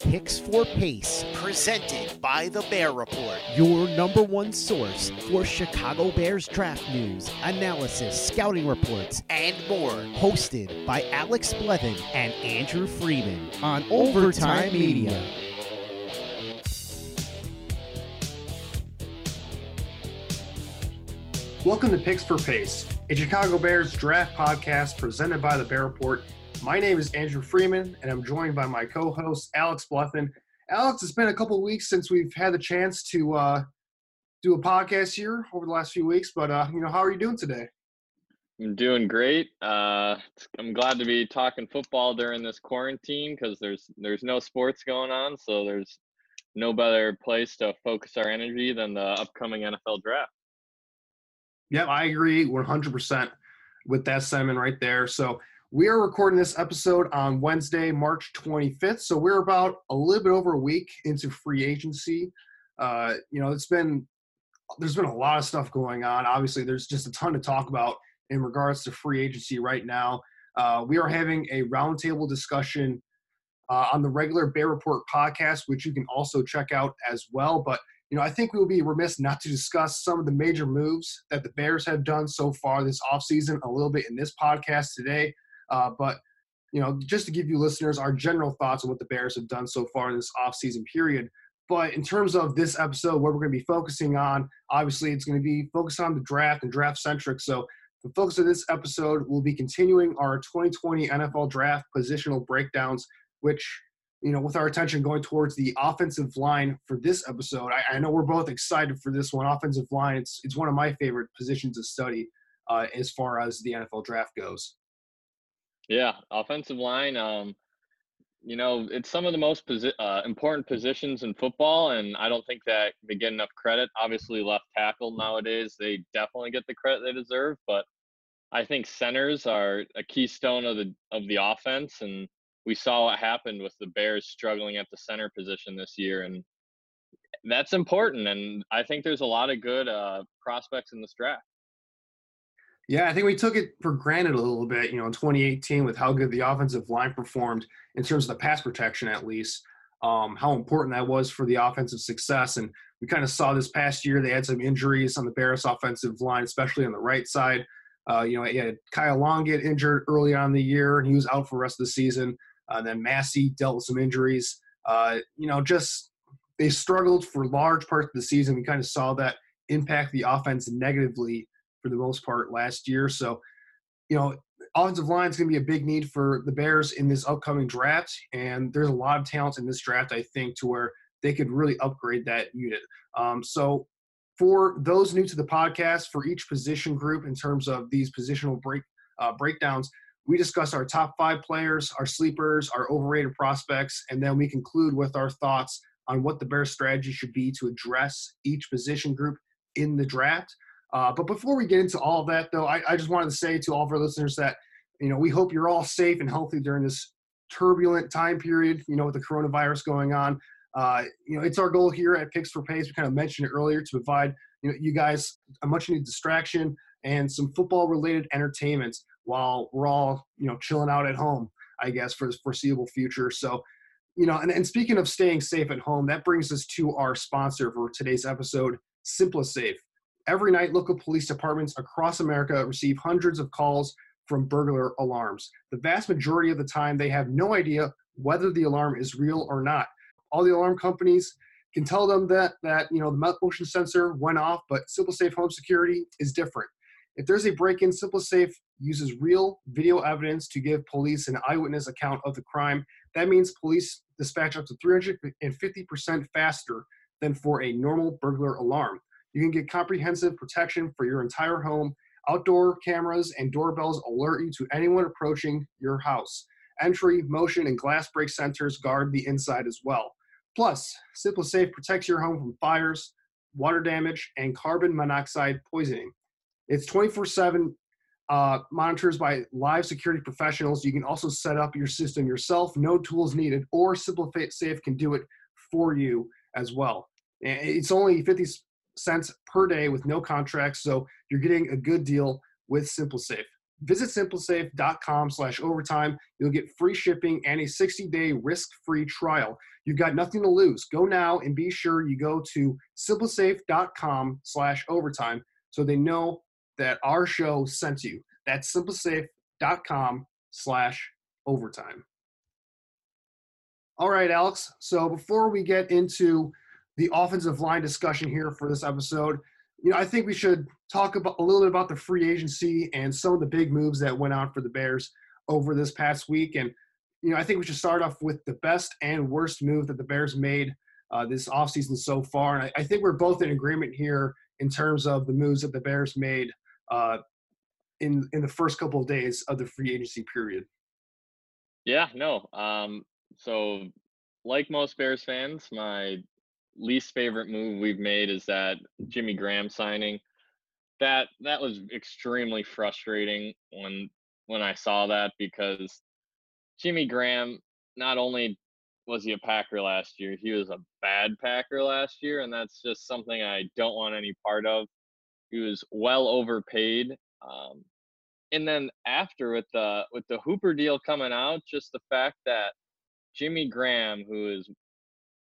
Picks for Pace, presented by the Bear Report. your number one source for Chicago Bears draft news, analysis, scouting reports, and more. hosted by Alex Blevin and Andrew Freeman on Overtime Media. Welcome to Picks for Pace, a Chicago Bears draft podcast presented by the Bear Report. My name is Andrew Freeman, and I'm joined by my co-host Alex Bluffin. Alex, it's been a couple of weeks since we've had the chance to uh, do a podcast here over the last few weeks, but uh, you know, how are you doing today? I'm doing great. Uh, I'm glad to be talking football during this quarantine because there's there's no sports going on, so there's no better place to focus our energy than the upcoming NFL draft. Yep, I agree 100% with that sentiment right there. So we are recording this episode on Wednesday, March 25th. So we're about a little bit over a week into free agency. Uh, you know, it's been there's been a lot of stuff going on. Obviously, there's just a ton to talk about in regards to free agency right now. Uh, we are having a roundtable discussion uh, on the regular Bear Report podcast, which you can also check out as well. But you know, I think we will be remiss not to discuss some of the major moves that the Bears have done so far this offseason a little bit in this podcast today. Uh, but, you know, just to give you listeners our general thoughts on what the Bears have done so far in this offseason period. But in terms of this episode, what we're going to be focusing on, obviously, it's going to be focused on the draft and draft centric. So the focus of this episode will be continuing our 2020 NFL draft positional breakdowns, which you know, with our attention going towards the offensive line for this episode, I, I, know we're both excited for this one. Offensive line, it's it's one of my favorite positions to study uh, as far as the NFL draft goes. Yeah, offensive line. Um, you know, it's some of the most posi- uh, important positions in football, and I don't think that they get enough credit. Obviously, left tackle nowadays, they definitely get the credit they deserve, but I think centers are a keystone of the of the offense, and we saw what happened with the Bears struggling at the center position this year, and that's important. And I think there's a lot of good uh, prospects in this draft. Yeah, I think we took it for granted a little bit, you know, in 2018 with how good the offensive line performed in terms of the pass protection, at least, um, how important that was for the offensive success. And we kind of saw this past year they had some injuries on the Bears offensive line, especially on the right side. Uh, you know, he had Kyle Long get injured early on the year, and he was out for the rest of the season. Uh, then Massey dealt with some injuries. Uh, you know, just they struggled for large parts of the season. We kind of saw that impact the offense negatively for the most part last year. So, you know, offensive line is going to be a big need for the Bears in this upcoming draft. And there's a lot of talent in this draft, I think, to where they could really upgrade that unit. Um, so, for those new to the podcast, for each position group in terms of these positional break uh, breakdowns. We discuss our top five players, our sleepers, our overrated prospects, and then we conclude with our thoughts on what the Bears' strategy should be to address each position group in the draft. Uh, but before we get into all that, though, I, I, just wanted to say to all of our listeners that you know we hope you're all safe and healthy during this turbulent time period. You know, with the coronavirus going on. Uh, you know, it's our goal here at Picks for Pace. We kind of mentioned it earlier to provide you know you guys a much needed distraction and some football related entertainment while we're all you know chilling out at home. I guess for the foreseeable future. So you know, and, and speaking of staying safe at home, that brings us to our sponsor for today's episode, SimpliSafe. Every night, local police departments across America receive hundreds of calls from burglar alarms. The vast majority of the time, they have no idea whether the alarm is real or not. All the alarm companies can tell them that that you know the motion sensor went off, but SimpliSafe Home Security is different. If there's a break-in, SimpliSafe uses real video evidence to give police an eyewitness account of the crime. That means police dispatch up to 350% faster than for a normal burglar alarm. You can get comprehensive protection for your entire home. Outdoor cameras and doorbells alert you to anyone approaching your house. Entry, motion, and glass break sensors guard the inside as well. Plus, SimpliSafe protects your home from fires, water damage, and carbon monoxide poisoning. It's 24 7 uh, monitors by live security professionals. You can also set up your system yourself, no tools needed, or SimpliSafe can do it for you as well. It's only 50 cents per day with no contracts, so you're getting a good deal with SimpliSafe. Visit simplisafe.com slash overtime. You'll get free shipping and a 60-day risk-free trial. You've got nothing to lose. Go now and be sure you go to simplisafe.com slash overtime so they know that our show sent you. That's simplisafe.com slash overtime. All right, Alex. So before we get into the offensive line discussion here for this episode, you know, I think we should talk about a little bit about the free agency and some of the big moves that went on for the Bears over this past week. And, you know, I think we should start off with the best and worst move that the Bears made uh, this offseason so far. And I, I, think we're both in agreement here in terms of the moves that the Bears made uh, in in the first couple of days of the free agency period. Yeah, no. Um, so like most Bears fans, my least favorite move we've made is that Jimmy Graham signing. That that was extremely frustrating when when I saw that because Jimmy Graham not only was he a Packer last year, he was a bad Packer last year, and that's just something I don't want any part of. He was well overpaid. Um, and then after with the with the Hooper deal coming out, just the fact that Jimmy Graham, who is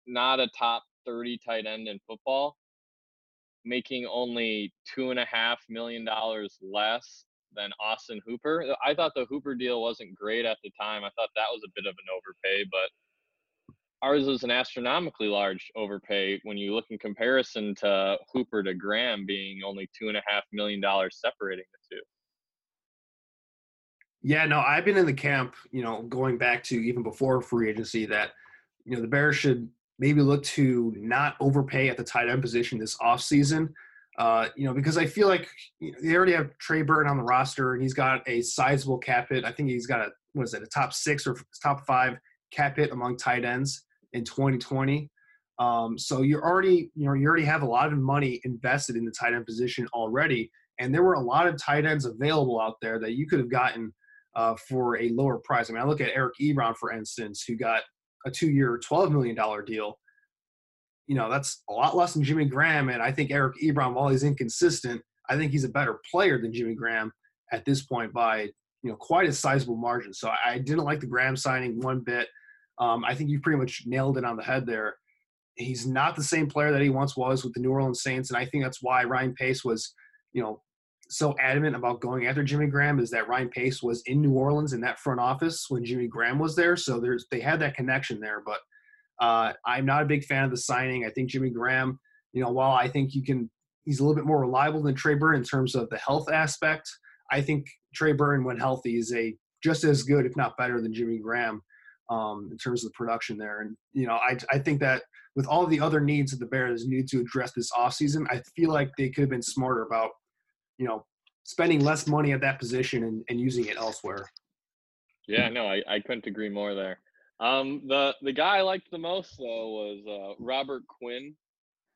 not a top 30 tight end in football, making only two and a half million dollars less than Austin Hooper. I thought the Hooper deal wasn't great at the time. I thought that was a bit of an overpay, but ours was an astronomically large overpay when you look in comparison to Hooper to Graham being only two and a half million dollars separating the two. Yeah, no, I've been in the camp, you know, going back to even before free agency that, you know, the Bears should maybe look to not overpay at the tight end position this offseason. Uh, you know, because I feel like you know, they already have Trey Burton on the roster and he's got a sizable cap hit. I think he's got a, what is it, a top six or top five cap hit among tight ends in 2020. Um, so you're already, you know, you already have a lot of money invested in the tight end position already. And there were a lot of tight ends available out there that you could have gotten uh, for a lower price. I mean, I look at Eric Ebron, for instance, who got a two-year, $12 million deal. You know, that's a lot less than Jimmy Graham. And I think Eric Ebron, while he's inconsistent, I think he's a better player than Jimmy Graham at this point by, you know, quite a sizable margin. So I didn't like the Graham signing one bit. Um, I think you pretty much nailed it on the head there. He's not the same player that he once was with the New Orleans Saints, and I think that's why Ryan Pace was, you know, so adamant about going after Jimmy Graham is that Ryan Pace was in New Orleans in that front office when Jimmy Graham was there, so there's they had that connection there. But uh, I'm not a big fan of the signing. I think Jimmy Graham, you know, while I think you can, he's a little bit more reliable than Trey Burton in terms of the health aspect. I think Trey Burton, when healthy, is a just as good, if not better, than Jimmy Graham um, in terms of the production there. And, you know, I, I think that with all the other needs that the Bears need to address this offseason, I feel like they could have been smarter about, you know, spending less money at that position and, and using it elsewhere. Yeah, no, I, I couldn't agree more there. Um, the the guy I liked the most though was uh, Robert Quinn.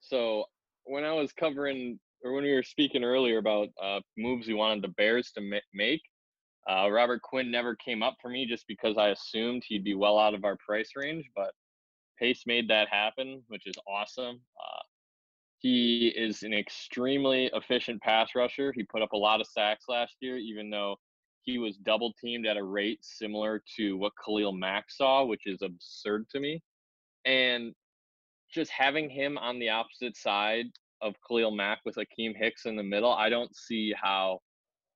So when I was covering or when we were speaking earlier about uh, moves we wanted the Bears to ma- make, uh, Robert Quinn never came up for me just because I assumed he'd be well out of our price range. But Pace made that happen, which is awesome. Uh, he is an extremely efficient pass rusher. He put up a lot of sacks last year, even though he was double teamed at a rate similar to what Khalil Mack saw, which is absurd to me. And just having him on the opposite side of Khalil Mack with Akiem Hicks in the middle, I don't see how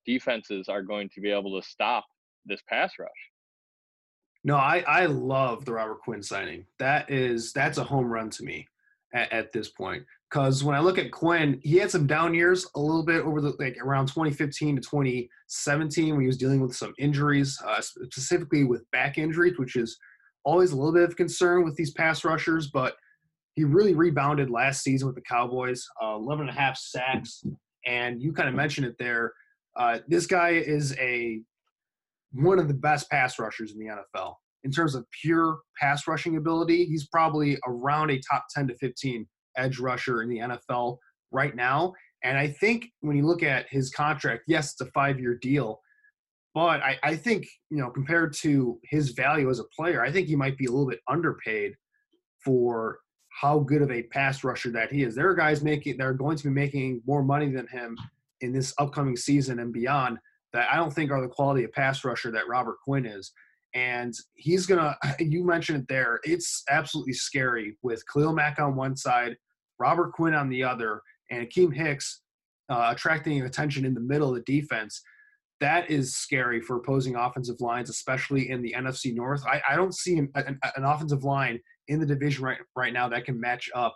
defenses are going to be able to stop this pass rush. No, I, I love the Robert Quinn signing. That is that's a home run to me at, at this point. Because when I look at Quinn, he had some down years a little bit over the like around 2015 to 2017 when he was dealing with some injuries, uh, specifically with back injuries, which is always a little bit of concern with these pass rushers. But he really rebounded last season with the Cowboys, uh, 11 and a half sacks, and you kind of mentioned it there. Uh, this guy is a one of the best pass rushers in the NFL in terms of pure pass rushing ability. He's probably around a top 10 to 15 edge rusher in the NFL right now. And I think when you look at his contract, yes, it's a five year deal, but I, I, think, you know, compared to his value as a player, I think he might be a little bit underpaid for how good of a pass rusher that he is. There are guys making that are going to be making more money than him in this upcoming season and beyond that I don't think are the quality of pass rusher that Robert Quinn is. And he's gonna you mentioned it there, it's absolutely scary with Khalil Mack on one side, Robert Quinn on the other, and Akiem Hicks uh, attracting attention in the middle of the defense. That is scary for opposing offensive lines, especially in the NFC North. I, I don't see an, an, an offensive line in the division right right now that can match up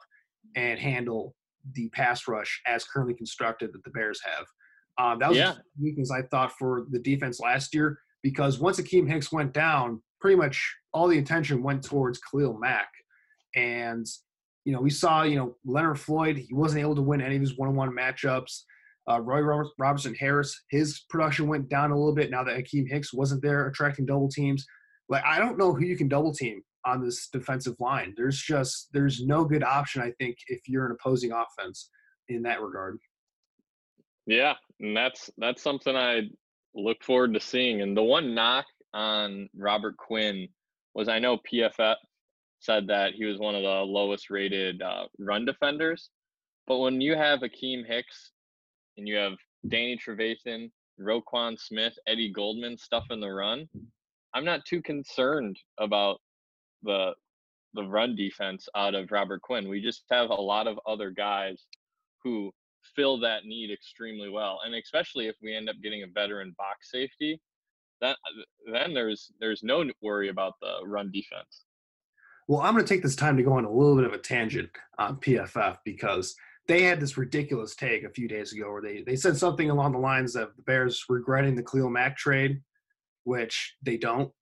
and handle the pass rush as currently constructed that the Bears have. Um, that was yeah. weakness I thought for the defense last year because once Akiem Hicks went down, pretty much all the attention went towards Khalil Mack, and you know, we saw, you know, Leonard Floyd, he wasn't able to win any of his one-on-one matchups. Uh, Roy Robertson Harris, his production went down a little bit now that Akiem Hicks wasn't there attracting double teams. Like, I don't know who you can double team on this defensive line. There's just, there's no good option, I think, if you're an opposing offense in that regard. Yeah, and that's that's something I look forward to seeing. And the one knock on Robert Quinn was I know PFF said that he was one of the lowest rated uh, run defenders. But when you have Akiem Hicks and you have Danny Trevathan, Roquan Smith, Eddie Goldman stuff in the run, I'm not too concerned about the the run defense out of Robert Quinn. We just have a lot of other guys who fill that need extremely well. And especially if we end up getting a veteran box safety, that then there's there's no worry about the run defense. Well, I'm going to take this time to go on a little bit of a tangent on PFF because they had this ridiculous take a few days ago where they, they said something along the lines of the Bears regretting the Cleo Mack trade, which they don't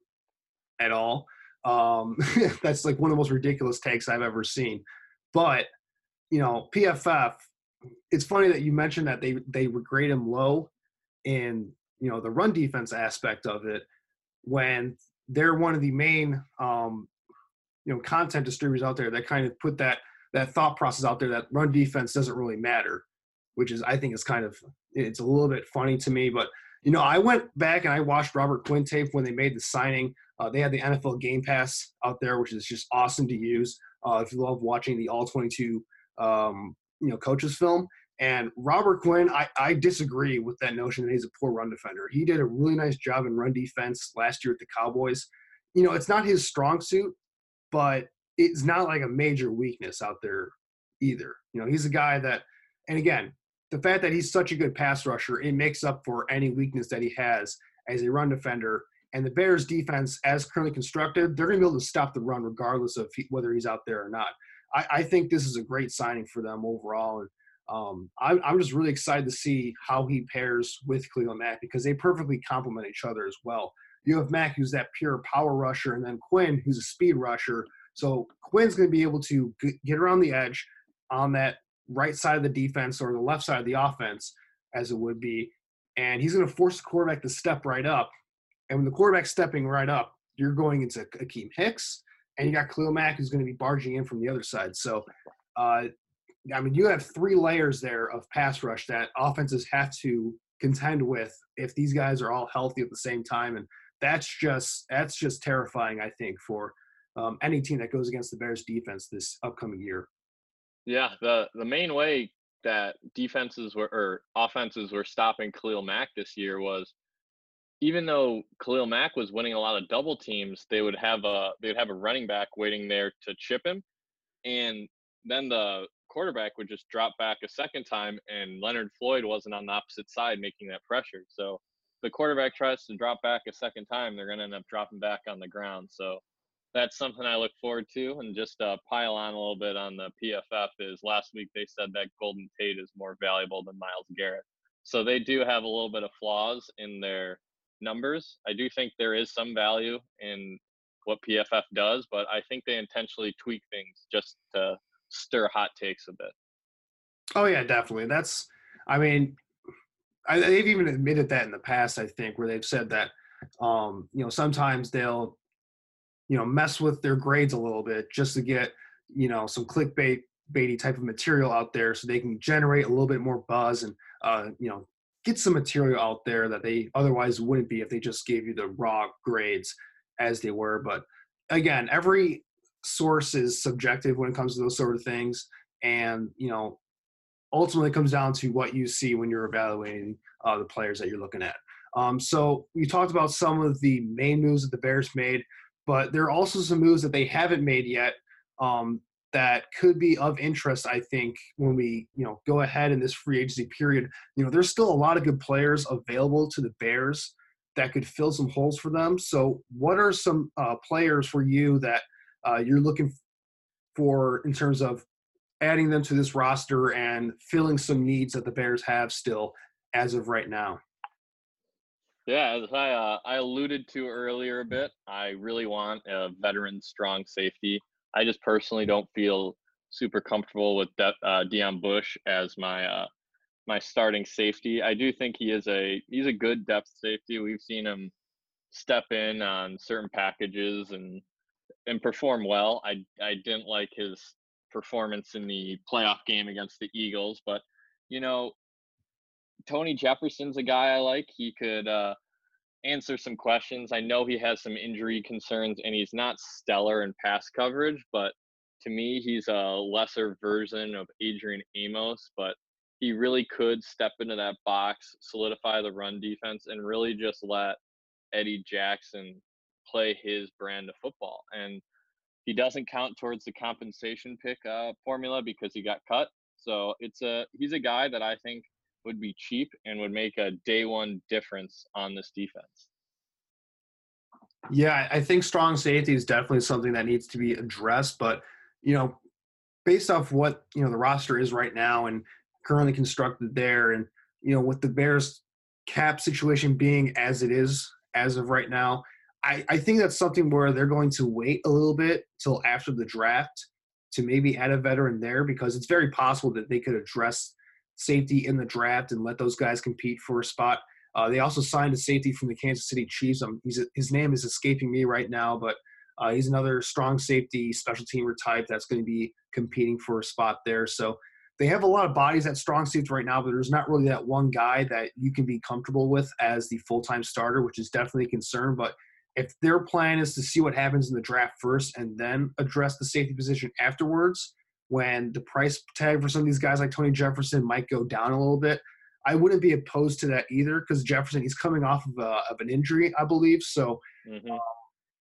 at all. Um, that's like one of the most ridiculous takes I've ever seen. But, you know, PFF, it's funny that you mentioned that they, they would grade him low in, you know, the run defense aspect of it when they're one of the main um, you know content distributors out there that kind of put that that thought process out there that run defense doesn't really matter, which is I think is kind of it's a little bit funny to me. But you know, I went back and I watched Robert Quinn tape when they made the signing. Uh, they had the NFL Game Pass out there, which is just awesome to use uh, if you love watching the All 22 um, you know coaches film. And Robert Quinn, I, I disagree with that notion that he's a poor run defender. He did a really nice job in run defense last year at the Cowboys. You know, it's not his strong suit, but it's not like a major weakness out there either. You know, he's a guy that, and again, the fact that he's such a good pass rusher, it makes up for any weakness that he has as a run defender. And the Bears' defense, as currently constructed, they're going to be able to stop the run regardless of he, whether he's out there or not. I, I, think this is a great signing for them overall. And um, I, I'm just really excited to see how he pairs with Khalil Mack because they perfectly complement each other as well. You have Mack, who's that pure power rusher, and then Quinn, who's a speed rusher. So Quinn's going to be able to get around the edge on that right side of the defense or the left side of the offense, as it would be, and he's going to force the quarterback to step right up. And when the quarterback's stepping right up, you're going into Akiem Hicks, and you got Khalil Mack who's going to be barging in from the other side. So, uh, I mean, you have three layers there of pass rush that offenses have to contend with if these guys are all healthy at the same time, and that's just that's just terrifying. I think for um, any team that goes against the Bears defense this upcoming year. Yeah, the the main way that defenses were or offenses were stopping Khalil Mack this year was even though Khalil Mack was winning a lot of double teams, they would have a they would have a running back waiting there to chip him, and then the quarterback would just drop back a second time, and Leonard Floyd wasn't on the opposite side making that pressure. So the quarterback tries to drop back a second time, they're going to end up dropping back on the ground. So that's something I look forward to. And just uh, pile on a little bit on the PFF is last week they said that Golden Tate is more valuable than Myles Garrett. So they do have a little bit of flaws in their numbers. I do think there is some value in what PFF does, but I think they intentionally tweak things just to stir hot takes a bit. Oh yeah, definitely. That's, I mean, I, they've even admitted that in the past. I think where they've said that, um, you know, sometimes they'll, you know, mess with their grades a little bit just to get, you know, some clickbait baity type of material out there so they can generate a little bit more buzz and, uh, you know, get some material out there that they otherwise wouldn't be if they just gave you the raw grades as they were. But again, every source is subjective when it comes to those sort of things. And, you know, ultimately comes down to what you see when you're evaluating uh, the players that you're looking at. Um, so we talked about some of the main moves that the Bears made, but there are also some moves that they haven't made yet um, that could be of interest. I think when we you know go ahead in this free agency period, you know there's still a lot of good players available to the Bears that could fill some holes for them. So what are some uh, players for you that uh, you're looking for in terms of adding them to this roster and filling some needs that the Bears have still as of right now? Yeah, as I uh, I alluded to earlier a bit, I really want a veteran strong safety. I just personally don't feel super comfortable with De- uh, Deon Bush as my uh, my starting safety. I do think he is a he's a good depth safety. We've seen him step in on certain packages and and perform well. I I didn't like his performance in the playoff game against the Eagles, but you know, Tony Jefferson's a guy I like. He could uh, answer some questions. I know he has some injury concerns and he's not stellar in pass coverage, but to me, he's a lesser version of Adrian Amos, but he really could step into that box, solidify the run defense, and really just let Eddie Jackson play his brand of football. And he doesn't count towards the compensation pick uh, formula because he got cut. So it's a he's a guy that I think would be cheap and would make a day one difference on this defense. Yeah, I think strong safety is definitely something that needs to be addressed. But you know, based off what you know the roster is right now and currently constructed there, and you know with the Bears cap situation being as it is as of right now, I, I think that's something where they're going to wait a little bit till after the draft to maybe add a veteran there because it's very possible that they could address safety in the draft and let those guys compete for a spot. Uh, they also signed a safety from the Kansas City Chiefs. Um, his name is escaping me right now, but uh, he's another strong safety, special teamer type that's going to be competing for a spot there. So they have a lot of bodies at strong safety right now, but there's not really that one guy that you can be comfortable with as the full time starter, which is definitely a concern. But if their plan is to see what happens in the draft first and then address the safety position afterwards, when the price tag for some of these guys like Tony Jefferson might go down a little bit, I wouldn't be opposed to that either because Jefferson he's coming off of, a, of an injury, I believe. So, mm-hmm. um,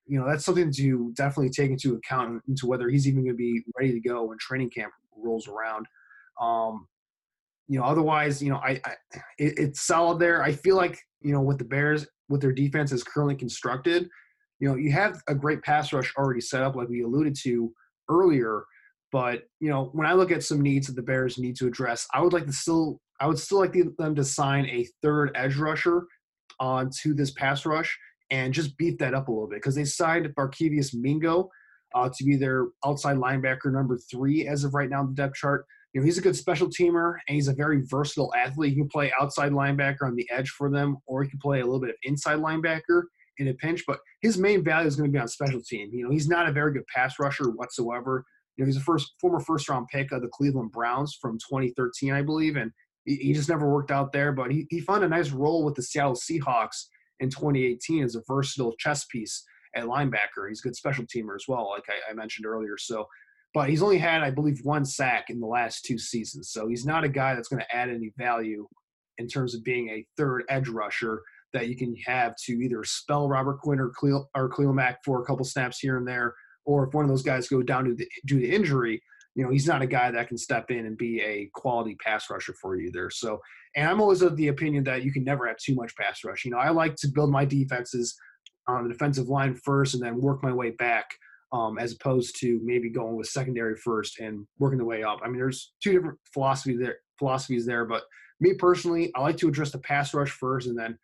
you know, that's something to definitely take into account into whether he's even going to be ready to go when training camp rolls around. Um, you know, otherwise, you know, I, I it, it's solid there. I feel like you know with the Bears, with their defense is currently constructed, you know, you have a great pass rush already set up, like we alluded to earlier. But you know, when I look at some needs that the Bears need to address, I would like to still, I would still like them to sign a third edge rusher onto this pass rush and just beat that up a little bit because they signed Barkevious Mingo uh, to be their outside linebacker number three as of right now in the depth chart. you know, he's a good special teamer and he's a very versatile athlete. He can play outside linebacker on the edge for them, or he can play a little bit of inside linebacker in a pinch. But his main value is going to be on special team. You know, he's not a very good pass rusher whatsoever. You know, he's a first former first round pick of the Cleveland Browns from 2013, I believe, and he, he just never worked out there. But he, he found a nice role with the Seattle Seahawks in 2018 as a versatile chess piece at linebacker. He's a good special teamer as well, like I, I mentioned earlier. So but he's only had, I believe, one sack in the last two seasons. So he's not a guy that's going to add any value in terms of being a third edge rusher that you can have to either spell Robert Quinn or Cleo, or Khalil Mack for a couple snaps here and there, or if one of those guys go down to, due to injury, you know, he's not a guy that can step in and be a quality pass rusher for you there. So, and I'm always of the opinion that you can never have too much pass rush. You know, I like to build my defenses on the defensive line first and then work my way back um, as opposed to maybe going with secondary first and working the way up. I mean, there's two different philosophies there. Philosophies there, but me personally, I like to address the pass rush first and then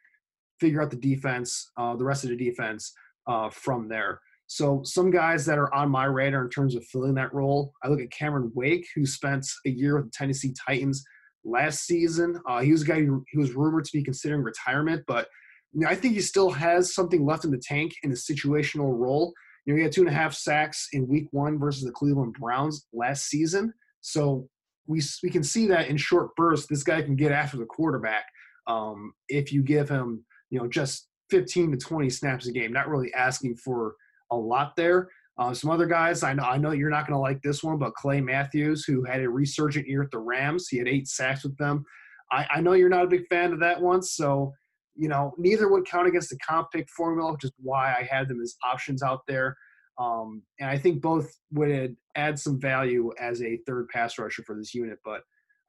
figure out the defense, uh, the rest of the defense uh, from there. So some guys that are on my radar in terms of filling that role, I look at Cameron Wake, who spent a year with the Tennessee Titans last season. Uh, he was a guy who, who was rumored to be considering retirement, but you know, I think he still has something left in the tank in a situational role. You know, he had two and a half sacks in week one versus the Cleveland Browns last season. So we, we can see that in short bursts, this guy can get after the quarterback um, if you give him, you know, just 15 to 20 snaps a game, not really asking for a lot there. Uh, some other guys, I know, I know you're not going to like this one, but Clay Matthews, who had a resurgent year at the Rams, he had eight sacks with them. I, I know you're not a big fan of that one, so you know, neither would count against the comp pick formula, which is why I had them as options out there. Um, and I think both would add some value as a third pass rusher for this unit. But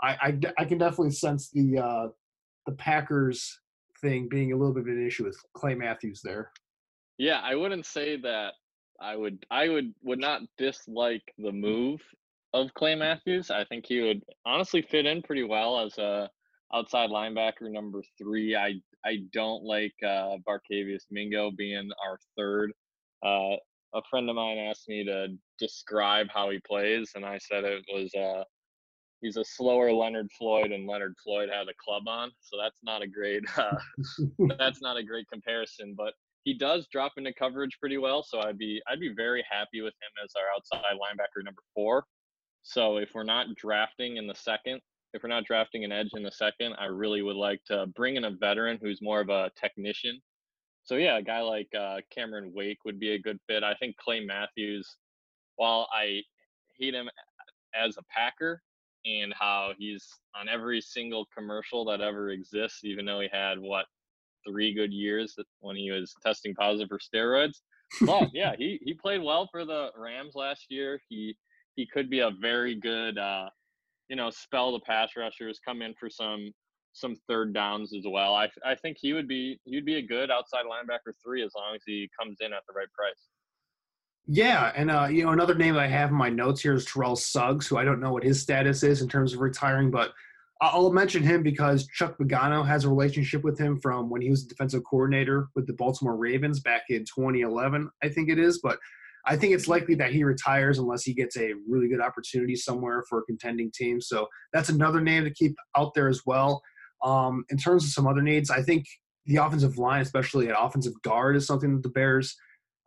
I, I, I can definitely sense the uh, the Packers thing being a little bit of an issue with Clay Matthews there. Yeah, I wouldn't say that I would I would would not dislike the move of Clay Matthews. I think he would honestly fit in pretty well as a outside linebacker number three. I I don't like uh, Barkevious Mingo being our third. Uh, a friend of mine asked me to describe how he plays, and I said it was uh, he's a slower Leonard Floyd, and Leonard Floyd had a club on, so that's not a great uh, that's not a great comparison. But he does drop into coverage pretty well, so I'd be I'd be very happy with him as our outside linebacker number four. So if we're not drafting in the second, if we're not drafting an edge in the second, I really would like to bring in a veteran who's more of a technician. So yeah, a guy like uh, Cameron Wake would be a good fit. I think Clay Matthews, while I hate him as a Packer and how he's on every single commercial that ever exists, even though he had what three good years when he was testing positive for steroids. But yeah, he he played well for the Rams last year. He he could be a very good uh, you know, spell the pass rushers, come in for some some third downs as well. I I think he would be he'd be a good outside linebacker three as long as he comes in at the right price. Yeah, and uh, you know another name I have in my notes here is Terrell Suggs, who I don't know what his status is in terms of retiring, but I'll mention him because Chuck Pagano has a relationship with him from when he was defensive coordinator with the Baltimore Ravens back in 2011, I think it is. But I think it's likely that he retires unless he gets a really good opportunity somewhere for a contending team. So that's another name to keep out there as well. Um, in terms of some other needs, I think the offensive line, especially at offensive guard, is something that the Bears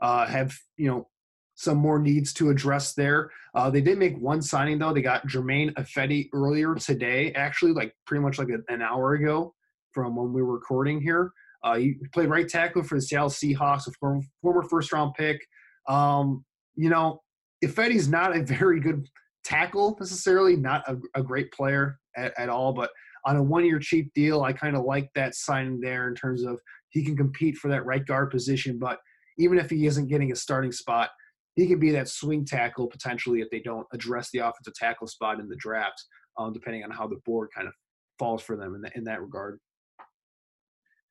uh, have, you know, some more needs to address there. Uh, they did make one signing though. They got Germain Ifedi earlier today, actually, like pretty much like an hour ago from when we were recording here. Uh, he played right tackle for the Seattle Seahawks, a former, former first round pick. Um, you know, Ifedi's not a very good tackle necessarily, not a, a great player at, at, all, but on a one year cheap deal, I kind of like that signing there in terms of he can compete for that right guard position. But even if he isn't getting a starting spot, he could be that swing tackle potentially if they don't address the offensive tackle spot in the draft, um, depending on how the board kind of falls for them in, the, in that regard.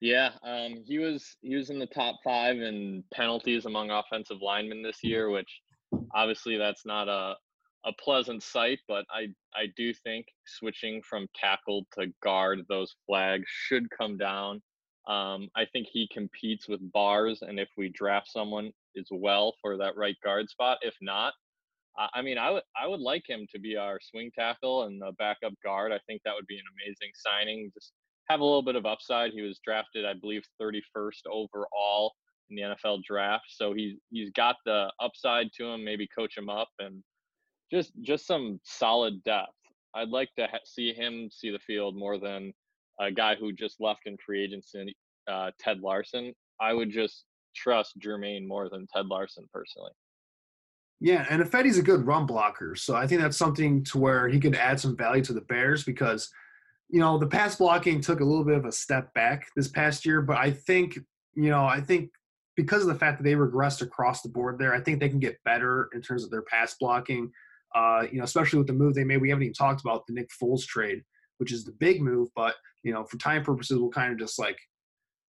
Yeah, um, he was he was in the top five in penalties among offensive linemen this year, which obviously that's not a a pleasant sight, but I I do think switching from tackle to guard, those flags should come down. Um, I think he competes with Bars, and if we draft someone as well for that right guard spot, if not, I mean, I would I would like him to be our swing tackle and the backup guard. I think that would be an amazing signing. Just have a little bit of upside. He was drafted, I believe, 31st overall in the NFL draft, so he's he's got the upside to him. Maybe coach him up and just just some solid depth. I'd like to ha- see him see the field more than a guy who just left in free agency, uh, Ted Larsen. I would just trust Germain more than Ted Larsen personally. Yeah, and Ifedi's a good run blocker, so I think that's something to where he could add some value to the Bears because, you know, the pass blocking took a little bit of a step back this past year, but I think, you know, I think because of the fact that they regressed across the board there, I think they can get better in terms of their pass blocking. Uh, you know, especially with the move they made. We haven't even talked about the Nick Foles trade, which is the big move, but you know, for time purposes, we'll kind of just like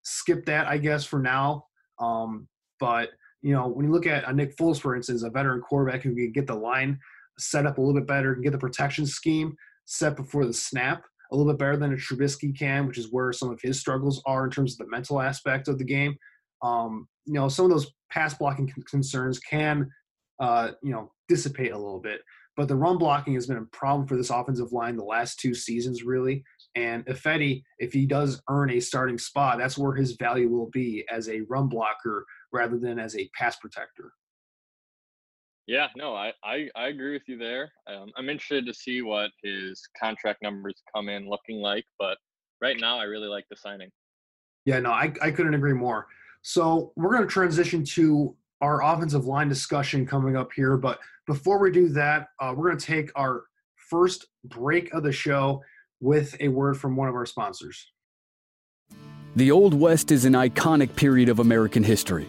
skip that, I guess, for now. Um, but you know, when you look at a Nick Foles, for instance, a veteran quarterback who can get the line set up a little bit better, can get the protection scheme set before the snap a little bit better than a Trubisky can, which is where some of his struggles are in terms of the mental aspect of the game. Um, you know, some of those pass blocking concerns can, uh, you know, dissipate a little bit. But the run blocking has been a problem for this offensive line the last two seasons, really. And Ifedi, if he does earn a starting spot, that's where his value will be as a run blocker rather than as a pass protector. Yeah, no, I, I, I agree with you there. Um, I'm interested to see what his contract numbers come in looking like, but right now I really like the signing. Yeah, no, I, I couldn't agree more. So we're going to transition to our offensive line discussion coming up here. But before we do that, uh, we're going to take our first break of the show with a word from one of our sponsors. The Old West is an iconic period of American history.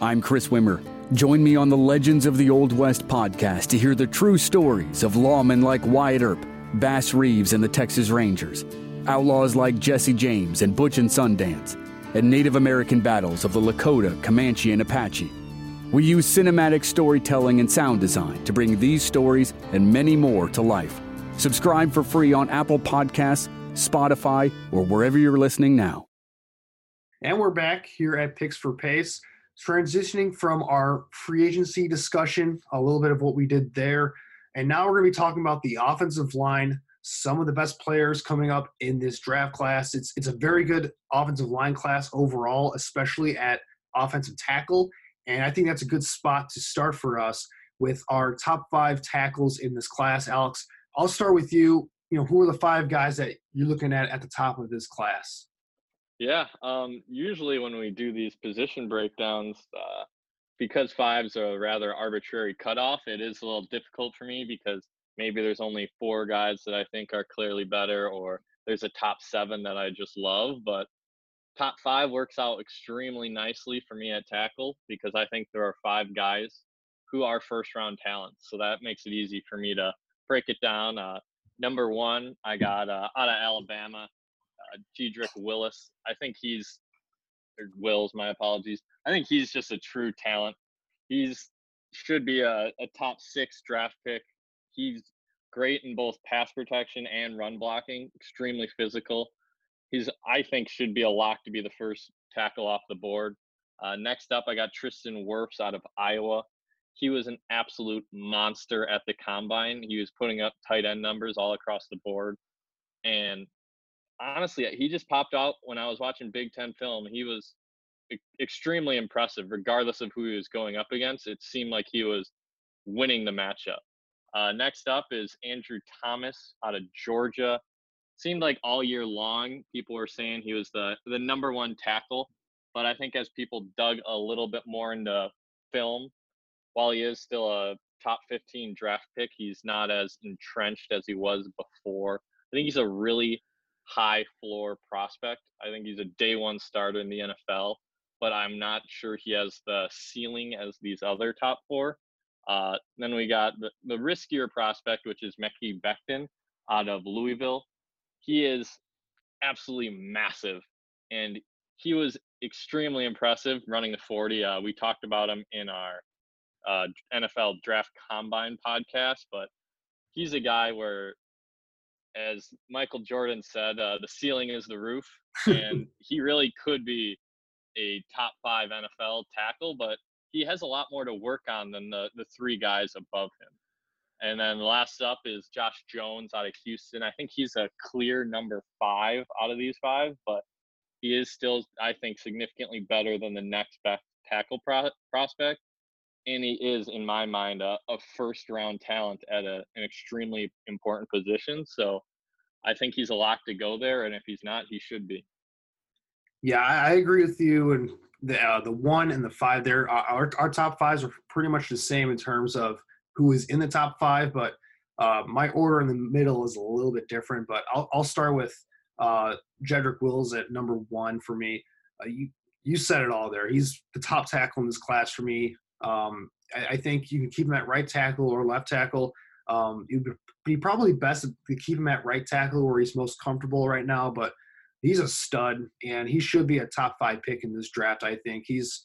I'm Chris Wimmer. Join me on the Legends of the Old West podcast to hear the true stories of lawmen like Wyatt Earp, Bass Reeves and the Texas Rangers, outlaws like Jesse James and Butch and Sundance, and Native American battles of the Lakota, Comanche, and Apache. We use cinematic storytelling and sound design to bring these stories and many more to life. Subscribe for free on Apple Podcasts, Spotify, or wherever you're listening now. And we're back here at Picks for Pace, transitioning from our free agency discussion, a little bit of what we did there. And now we're going to be talking about the offensive line, some of the best players coming up in this draft class. It's, it's a very good offensive line class overall, especially at offensive tackle. And I think that's a good spot to start for us with our top five tackles in this class. Alex, I'll start with you. You know, who are the five guys that you're looking at at the top of this class? Yeah, um, usually when we do these position breakdowns, uh, because five's a rather arbitrary cutoff, it is a little difficult for me because maybe there's only four guys that I think are clearly better, or there's a top seven that I just love. But top five works out extremely nicely for me at tackle because I think there are five guys who are first round talents. So that makes it easy for me to break it down. Uh, number one, I got uh, out of Alabama, uh, Jedrick Willis. I think he's Wills. My apologies. I think he's just a true talent. He's should be a, a top six draft pick. He's great in both pass protection and run blocking. Extremely physical. He's I think should be a lock to be the first tackle off the board. Uh, next up, I got Tristan Wirfs out of Iowa he was an absolute monster at the combine. He was putting up tight end numbers all across the board. And honestly, he just popped out when I was watching Big Ten film. He was extremely impressive, regardless of who he was going up against. It seemed like he was winning the matchup. Uh, next up is Andrew Thomas out of Georgia. Seemed like all year long people were saying he was the the number one tackle, but I think as people dug a little bit more into film, while he is still a top 15 draft pick, he's not as entrenched as he was before. I think he's a really high floor prospect. I think he's a day one starter in the NFL, but I'm not sure he has the ceiling as these other top four. Uh, then we got the, the riskier prospect, which is Mekhi Becton out of Louisville. He is absolutely massive, and he was extremely impressive running the 40. Uh, we talked about him in our uh, NFL Draft Combine podcast, but he's a guy where, as Michael Jordan said, uh, the ceiling is the roof, and he really could be a top five NFL tackle, but he has a lot more to work on than the the three guys above him. And then last up is Josh Jones out of Houston. I think he's a clear number five out of these five, but he is still, I think, significantly better than the next best tackle pro- prospect. And he is, in my mind, a, a first round talent at a, an extremely important position. So I think he's a lock to go there. And if he's not, he should be. Yeah, I, agree with you. And the uh, the one and the five there, our, our top fives are pretty much the same in terms of who is in the top five, but uh, my order in the middle is a little bit different. But I'll, I'll start with uh, Jedrick Wills at number one for me. Uh, you you said it all there. He's the top tackle in this class for me. Um, I, I, think you can keep him at right tackle or left tackle. Um, it'd be probably best to keep him at right tackle where he's most comfortable right now. But he's a stud, and he should be a top five pick in this draft. I think he's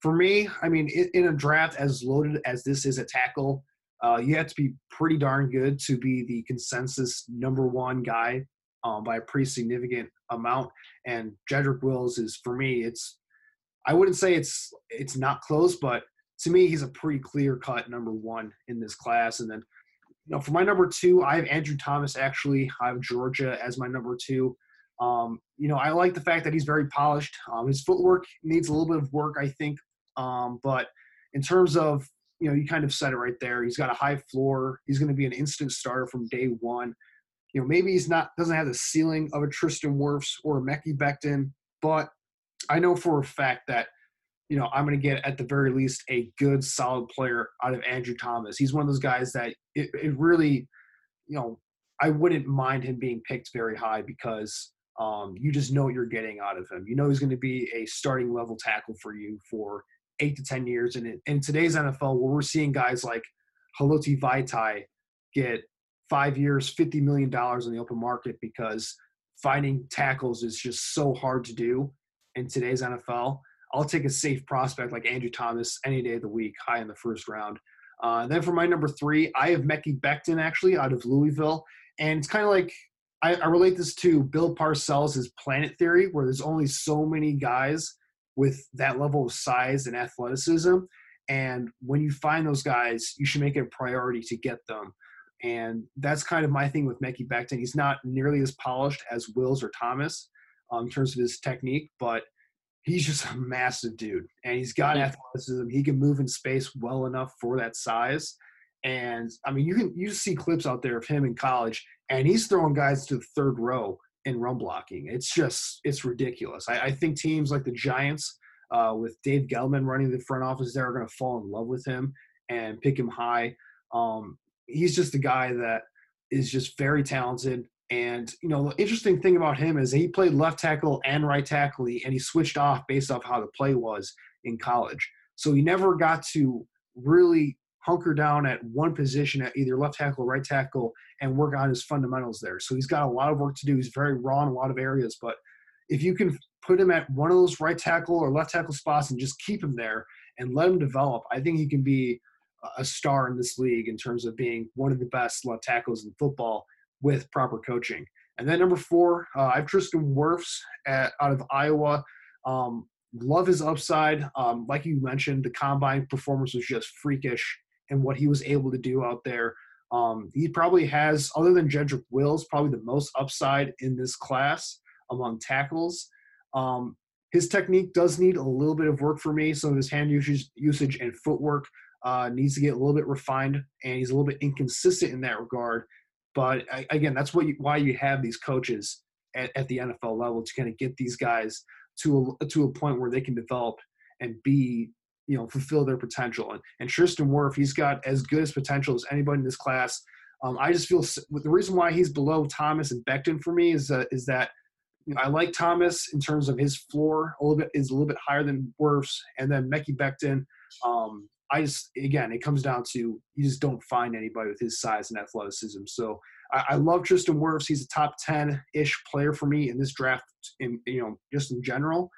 for me. I mean, in, in a draft as loaded as this is a tackle, uh, you have to be pretty darn good to be the consensus number one guy um, by a pretty significant amount. And Jedrick Wills is for me, it's I wouldn't say it's it's not close, but to me, he's a pretty clear cut number one in this class. And then, you know, for my number two, I have Andrew Thomas. Actually, I have Georgia as my number two. Um, you know, I like the fact that he's very polished. Um, his footwork needs a little bit of work, I think. Um, but in terms of you know, you kind of said it right there. He's got a high floor. He's going to be an instant starter from day one. You know, maybe he's not doesn't have the ceiling of a Tristan Wirfs or a Mekhi Becton, but I know for a fact that you know I'm going to get at the very least a good, solid player out of Andrew Thomas. He's one of those guys that it, it really, you know, I wouldn't mind him being picked very high because um, you just know what you're getting out of him. You know he's going to be a starting level tackle for you for eight to ten years. And in, in today's NFL, where we're seeing guys like Haloti Vaitai get five years, fifty million dollars in the open market because finding tackles is just so hard to do in today's NFL. I'll take a safe prospect like Andrew Thomas any day of the week, high in the first round. Uh, then for my number three, I have Mekhi Becton actually out of Louisville, and it's kind of like I, I relate this to Bill Parcells' Planet Theory, where there's only so many guys with that level of size and athleticism. And when you find those guys, you should make it a priority to get them. And that's kind of my thing with Mekhi Becton. He's not nearly as polished as Wills or Thomas um, in terms of his technique, but he's just a massive dude. And he's got athleticism. He can move in space well enough for that size. And I mean, you can you see clips out there of him in college, and he's throwing guys to the third row in run blocking. It's just it's ridiculous. I, I think teams like the Giants, uh, with Dave Gettleman running the front office, there are going to fall in love with him and pick him high. Um, he's just a guy that is just very talented. And you know, the interesting thing about him is he played left tackle and right tackle, and he switched off based off how the play was in college. So he never got to really hunker down at one position at either left tackle or right tackle and work on his fundamentals there. So he's got a lot of work to do. He's very raw in a lot of areas, but if you can put him at one of those right tackle or left tackle spots and just keep him there and let him develop, I think he can be a star in this league in terms of being one of the best left tackles in football with proper coaching. And then number four, uh, I have Tristan Wirfs at, out of Iowa. Um, love his upside. Um, like you mentioned, the combine performance was just freakish and what he was able to do out there. Um, he probably has, other than Jedrick Wills, probably the most upside in this class among tackles. Um, his technique does need a little bit of work for me. Some of his hand usage, and footwork uh, needs to get a little bit refined, and he's a little bit inconsistent in that regard. But again, that's what you, why you have these coaches at, at the NFL level to kind of get these guys to a, to a point where they can develop and be you know fulfill their potential. And, and Tristan Wirf, he's got as good as potential as anybody in this class. Um, I just feel the reason why he's below Thomas and Becton for me is uh, is that you know, I like Thomas in terms of his floor a little bit is a little bit higher than Wirf's, and then Mekhi Becton. Um, I just again, it comes down to you just don't find anybody with his size and athleticism. So I, I love Tristan Wirfs. He's a top ten ish player for me in this draft. In you know just in general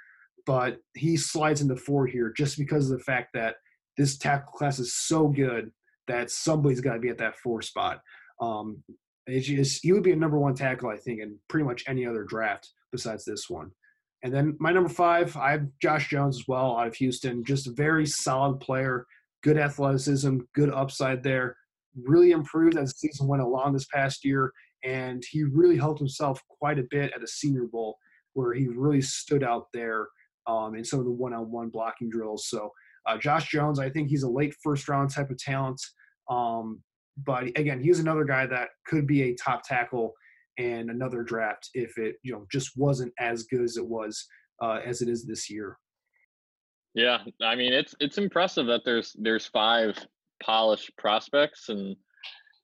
but he slides into four here just because of the fact that this tackle class is so good that somebody's got to be at that four spot. Um, it's just he would be a number one tackle, I think, in pretty much any other draft besides this one. And then my number five, I have Josh Jones as well out of Houston. Just a very solid player, good athleticism, good upside there. really improved as the season went along this past year, and he really helped himself quite a bit at the Senior Bowl, where he really stood out there um, in some of the one-on-one blocking drills. So uh, Josh Jones, I think he's a late first-round type of talent. Um, but again, he's another guy that could be a top tackle and another draft if it you know just wasn't as good as it was uh, as it is this year. Yeah, I mean it's it's impressive that there's there's five polished prospects and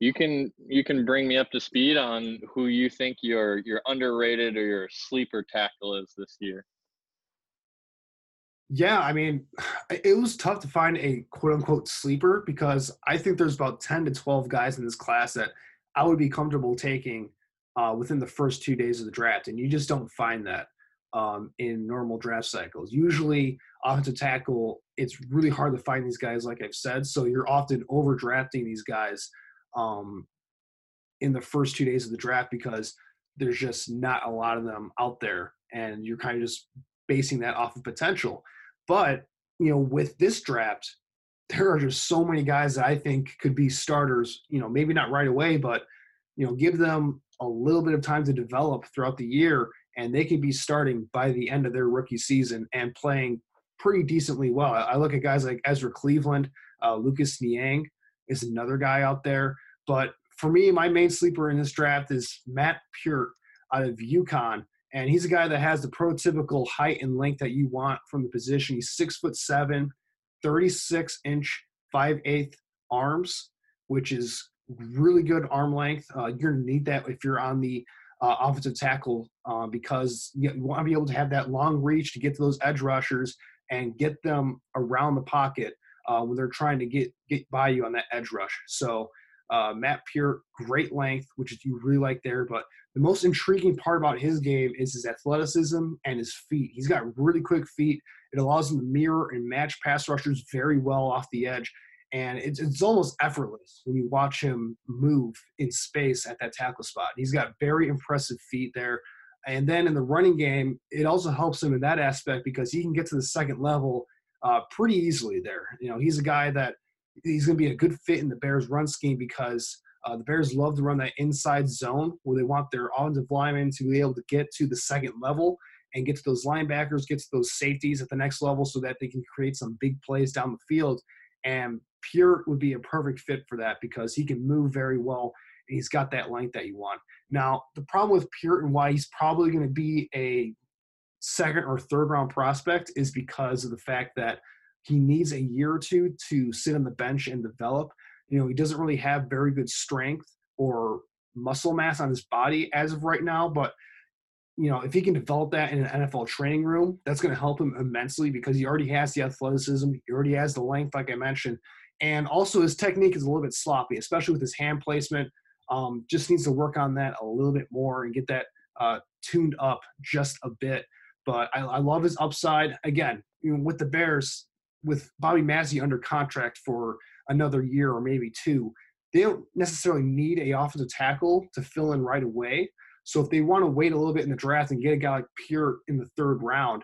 you can you can bring me up to speed on who you think your your underrated or your sleeper tackle is this year. Yeah, I mean, it was tough to find a quote unquote sleeper because I think there's about 10 to 12 guys in this class that I would be comfortable taking uh, within the first two days of the draft. And you just don't find that um, in normal draft cycles. Usually, offensive tackle, it's really hard to find these guys, like I've said. So you're often overdrafting these guys um, in the first two days of the draft because there's just not a lot of them out there. And you're kind of just basing that off of potential. But, you know, with this draft, there are just so many guys that I think could be starters, you know, maybe not right away, but, you know, give them a little bit of time to develop throughout the year and they can be starting by the end of their rookie season and playing pretty decently well. I look at guys like Ezra Cleveland, uh, Lucas Niang is another guy out there. But for me, my main sleeper in this draft is Matt Peart out of UConn. And he's a guy that has the prototypical height and length that you want from the position. He's six foot seven, 36 inch, five eighth arms, which is really good arm length. Uh, you're going to need that if you're on the uh, offensive tackle uh, because you, want to be able to have that long reach to get to those edge rushers and get them around the pocket uh, when they're trying to get get by you on that edge rush. So uh, Matt Peart, great length, which you really like there. But the most intriguing part about his game is his athleticism and his feet. He's got really quick feet. It allows him to mirror and match pass rushers very well off the edge and it's, it's almost effortless when you watch him move in space at that tackle spot. He's got very impressive feet there. And then in the running game, it also helps him in that aspect because he can get to the second level uh, pretty easily there. You know, he's a guy that he's going to be a good fit in the Bears' run scheme because uh, the Bears love to run that inside zone where they want their offensive linemen to be able to get to the second level and get to those linebackers, get to those safeties at the next level so that they can create some big plays down the field. And Peart would be a perfect fit for that because he can move very well and he's got that length that you want. Now, the problem with Peart and why he's probably going to be a second or third round prospect is because of the fact that he needs a year or two to sit on the bench and develop. You know, he doesn't really have very good strength or muscle mass on his body as of right now, but you know, if he can develop that in an NFL training room, that's going to help him immensely because he already has the athleticism, he already has the length, like I mentioned, and also his technique is a little bit sloppy, especially with his hand placement. Um, just needs to work on that a little bit more and get that uh, tuned up just a bit. But I, I love his upside. Again, you know, with the Bears, with Bobby Massie under contract for another year or maybe two, they don't necessarily need a offensive tackle to fill in right away. So if they want to wait a little bit in the draft and get a guy like Peart in the third round,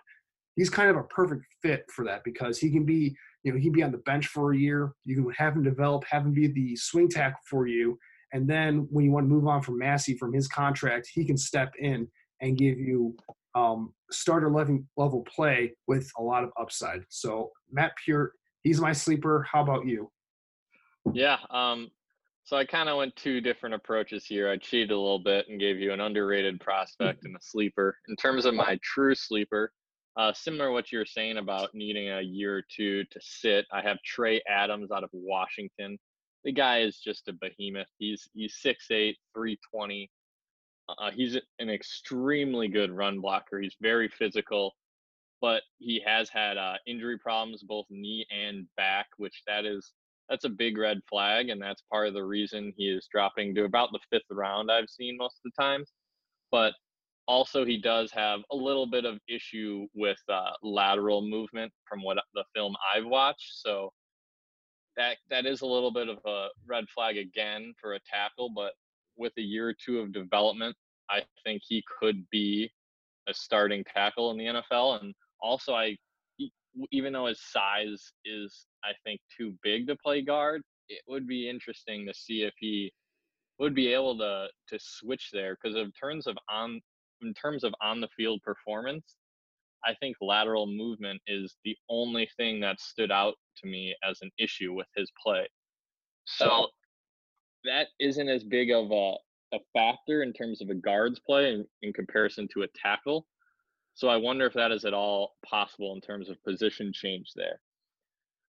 he's kind of a perfect fit for that because he can be, you know, he can be on the bench for a year. You can have him develop, have him be the swing tackle for you, and then when you want to move on from Massie from his contract, he can step in and give you um, starter level level play with a lot of upside. So Matt Peart, he's my sleeper. How about you? Yeah, um, so I kind of went two different approaches here. I cheated a little bit and gave you an underrated prospect and a sleeper. In terms of my true sleeper, uh, similar to what you were saying about needing a year or two to sit, I have Trey Adams out of Washington. The guy is just a behemoth. He's he's 6'8", 320. Uh, he's an extremely good run blocker. He's very physical, but he has had uh, injury problems, both knee and back, which that is that's a big red flag, and that's part of the reason he is dropping to about the fifth round I've seen most of the times. But also, he does have a little bit of issue with uh, lateral movement from what the film I've watched. So that that is a little bit of a red flag again for a tackle. But with a year or two of development, I think he could be a starting tackle in the NFL. And also, I even though his size is, I think, too big to play guard, it would be interesting to see if he would be able to to switch there because in terms of on in terms of on the field performance, I think lateral movement is the only thing that stood out to me as an issue with his play. So that isn't as big of a, a factor in terms of a guard's play in, in comparison to a tackle. So I wonder if that is at all possible in terms of position change there.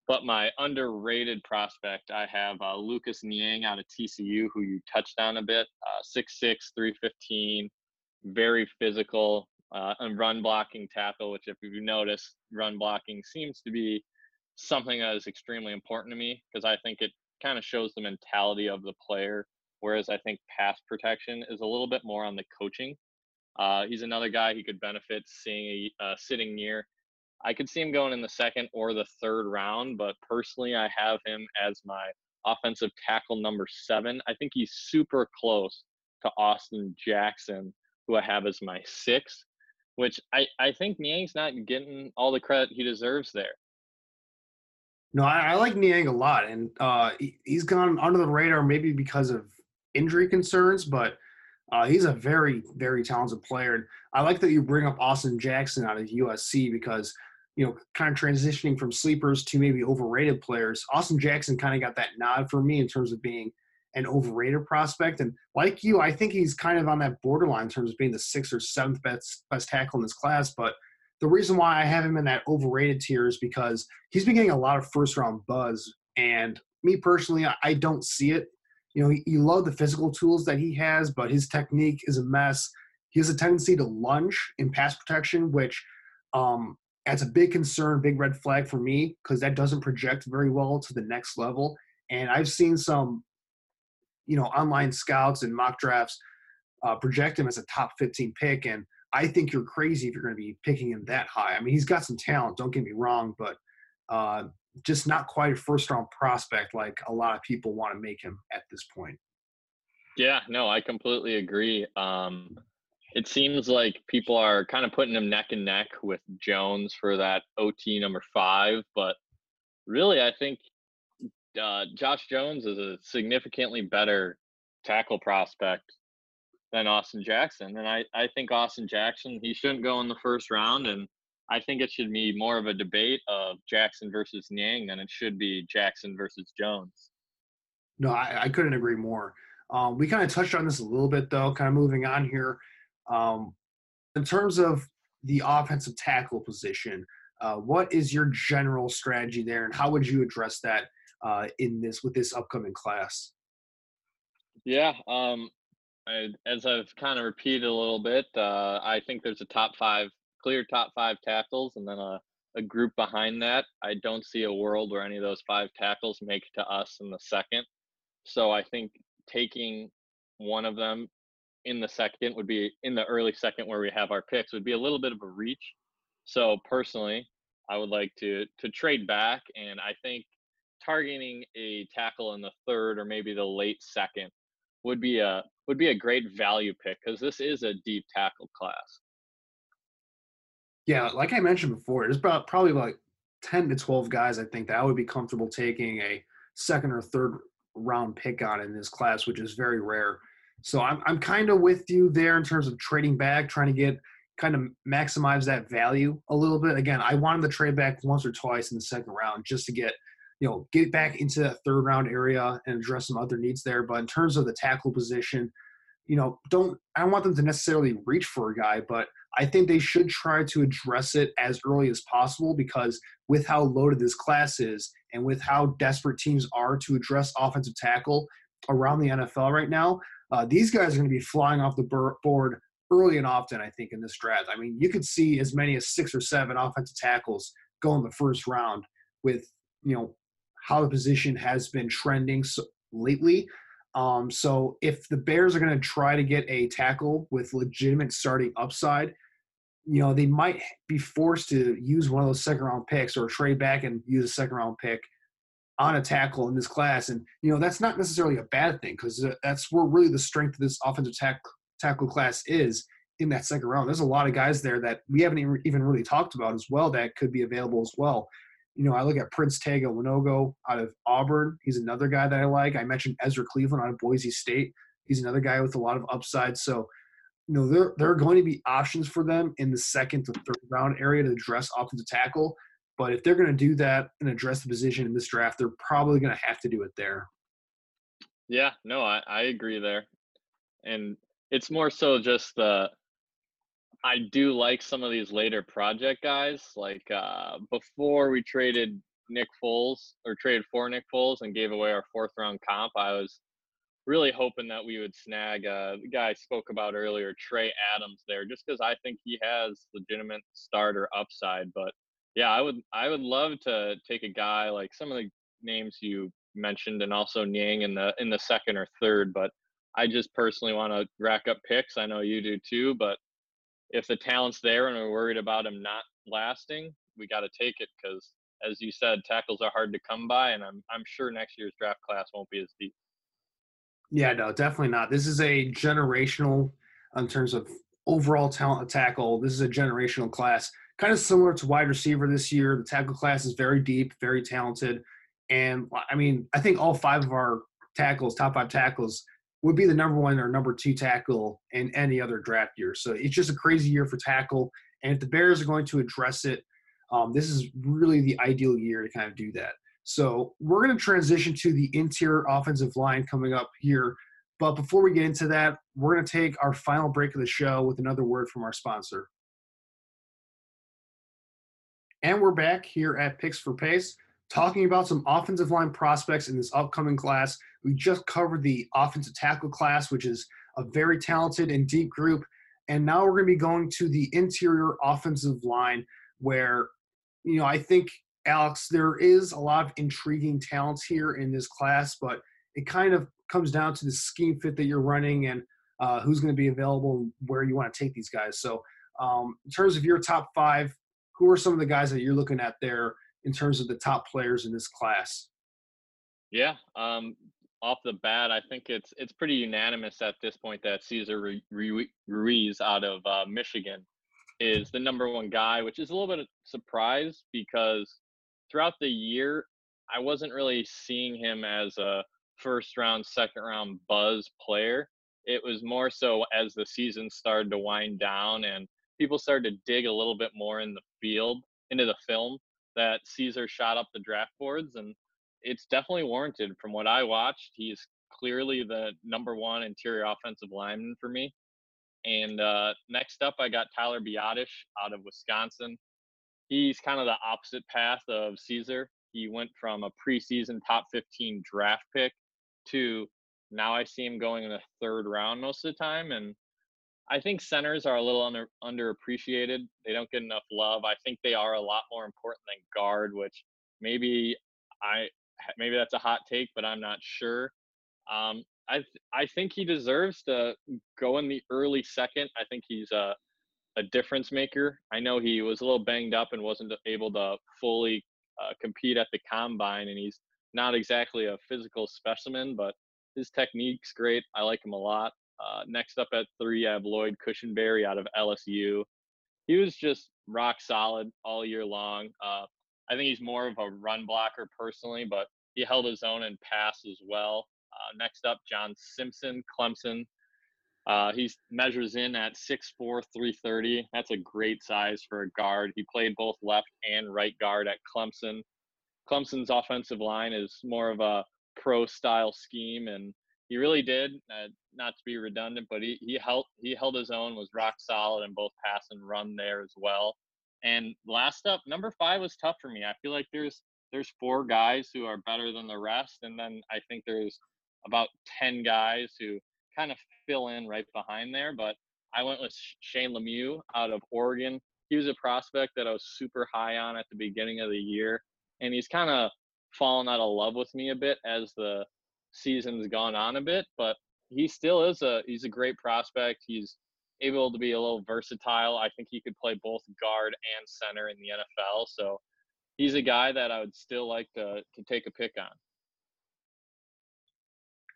But my underrated prospect, I have uh, Lucas Niang out of TCU, who you touched on a bit, uh, 6'6", 315, very physical, uh, and run blocking tackle, which if you notice, run blocking seems to be something that is extremely important to me because I think it kind of shows the mentality of the player. Whereas I think pass protection is a little bit more on the coaching. Uh, he's another guy he could benefit seeing a, uh, sitting near. I could see him going in the second or the third round, but personally, I have him as my offensive tackle number seven. I think he's super close to Austin Jackson, who I have as my six, which I, I think Niang's not getting all the credit he deserves there. No, I, I like Niang a lot, and uh, he, has gone under the radar maybe because of injury concerns, but uh, he's a very, very talented player. And I like that you bring up Austin Jackson out of USC because, you know, kind of transitioning from sleepers to maybe overrated players. Austin Jackson kind of got that nod for me in terms of being an overrated prospect. And like you, I think he's kind of on that borderline in terms of being the sixth or seventh best, best tackle in this class. But – the reason why I have him in that overrated tier is because he's been getting a lot of first round buzz. And me personally, I, don't see it. You know, you love the physical tools that he has, but his technique is a mess. He has a tendency to lunge in pass protection, which um, that's a big concern, big red flag for me because that doesn't project very well to the next level. And I've seen some, you know, online scouts and mock drafts uh, project him as a top 15 pick, and I think you're crazy if you're going to be picking him that high. I mean, he's got some talent, don't get me wrong, but uh, just not quite a first round prospect like a lot of people want to make him at this point. Yeah, no, I completely agree. Um, it seems like people are kind of putting him neck and neck with Jones for that OT number five, but really, I think uh, Josh Jones is a significantly better tackle prospect than Austin Jackson. And I, I think Austin Jackson, he shouldn't go in the first round. And I think it should be more of a debate of Jackson versus Niang than it should be Jackson versus Jones. No, I, I couldn't agree more. Um, we kind of touched on this a little bit, though, kind of moving on here. Um, in terms of the offensive tackle position, uh, what is your general strategy there, and how would you address that uh, in this with this upcoming class? Yeah, um, I, as I've kind of repeated a little bit, uh, I think there's a top five, clear top five tackles, and then a, a group behind that. I don't see a world where any of those five tackles make to us in the second. So I think taking one of them in the second would be in the early second where we have our picks would be a little bit of a reach. So personally, I would like to to trade back, and I think targeting a tackle in the third or maybe the late second would be a would be a great value pick because this is a deep tackle class. Yeah, like I mentioned before, there's about probably like 10 to 12 guys I think that I would be comfortable taking a second or third round pick on in this class, which is very rare. So I'm I'm kind of with you there in terms of trading back, trying to get kind of maximize that value a little bit. Again, I wanted to trade back once or twice in the second round just to get you know, get back into that third round area and address some other needs there. But in terms of the tackle position, you know, don't I don't want them to necessarily reach for a guy, but I think they should try to address it as early as possible because with how loaded this class is and with how desperate teams are to address offensive tackle around the NFL right now, uh, these guys are going to be flying off the board early and often. I think in this draft, I mean, you could see as many as six or seven offensive tackles go in the first round with you know how the position has been trending so, lately. Um, so if the Bears are going to try to get a tackle with legitimate starting upside, you know, they might be forced to use one of those second round picks or trade back and use a second round pick on a tackle in this class. And, you know, that's not necessarily a bad thing because that's where really the strength of this offensive tack, tackle class is in that second round. There's a lot of guys there that we haven't even really talked about as well that could be available as well. You know, I look at Prince Tega Wanogho out of Auburn. He's another guy that I like. I mentioned Ezra Cleveland out of Boise State. He's another guy with a lot of upside. So, you know, there, there are going to be options for them in the second to third round area to address offensive tackle. But if they're going to do that and address the position in this draft, they're probably going to have to do it there. Yeah, no, I, I agree there. And it's more so just the I do like some of these later project guys. Like uh, before we traded Nick Foles or traded for Nick Foles and gave away our fourth round comp, I was really hoping that we would snag uh, the guy I spoke about earlier, Trey Adams, there, just because I think he has legitimate starter upside. But yeah, I would I would love to take a guy like some of the names you mentioned, and also Niang in the in the second or third. But I just personally want to rack up picks. I know you do too, but if the talent's there and we're worried about him not lasting, we got to take it because, as you said, tackles are hard to come by, and I'm I'm sure next year's draft class won't be as deep. Yeah, no, definitely not. This is a generational in terms of overall talent tackle. This is a generational class, kind of similar to wide receiver this year. The tackle class is very deep, very talented, and I mean, I think all five of our tackles, top five tackles, would be the number one or number two tackle in any other draft year. So it's just a crazy year for tackle. And if the Bears are going to address it, um, this is really the ideal year to kind of do that. So we're going to transition to the interior offensive line coming up here. But before we get into that, we're going to take our final break of the show with another word from our sponsor. And we're back here at Picks for Pace talking about some offensive line prospects in this upcoming class. We just covered the offensive tackle class, which is a very talented and deep group. And now we're going to be going to the interior offensive line, where, you know, I think, Alex, there is a lot of intriguing talents here in this class, but it kind of comes down to the scheme fit that you're running and uh, who's going to be available and where you want to take these guys. So, um, in terms of your top five, who are some of the guys that you're looking at there in terms of the top players in this class? Yeah, um, off the bat, I think it's it's pretty unanimous at this point that Cesar Ruiz out of uh, Michigan is the number one guy, which is a little bit of surprise because throughout the year I wasn't really seeing him as a first round, second round buzz player. It was more so as the season started to wind down and people started to dig a little bit more in the field, into the film that Cesar shot up the draft boards, and it's definitely warranted. From what I watched, he's clearly the number one interior offensive lineman for me. And uh, next up, I got Tyler Biadasz out of Wisconsin. He's kind of the opposite path of Caesar. He went from a preseason top 15 draft pick to now I see him going in the third round most of the time. And I think centers are a little under underappreciated. They don't get enough love. I think they are a lot more important than guard, which maybe I maybe that's a hot take, but I'm not sure. Um, I th- I think he deserves to go in the early second. I think he's a a difference maker. I know he was a little banged up and wasn't able to fully uh, compete at the combine, and he's not exactly a physical specimen, but his technique's great. I like him a lot. Uh, next up at three, I have Lloyd Cushenberry out of LSU. He was just rock solid all year long. Uh, I think he's more of a run blocker personally, but he held his own in pass as well. Uh, next up, John Simpson, Clemson. Uh, he measures in at 6'4", 330. That's a great size for a guard. He played both left and right guard at Clemson. Clemson's offensive line is more of a pro style scheme, and he really did. Uh, not to be redundant, but he he held he held his own, was rock solid in both pass and run there as well. And last up, number five was tough for me. I feel like there's there's four guys who are better than the rest, and then I think there's about ten guys who kind of fill in right behind there. But I went with Shane Lemieux out of Oregon. He was a prospect that I was super high on at the beginning of the year, and he's kind of fallen out of love with me a bit as the season's gone on a bit. But he still is a he's a great prospect. He's able to be a little versatile. I think he could play both guard and center in the NFL. So he's a guy that I would still like to to take a pick on.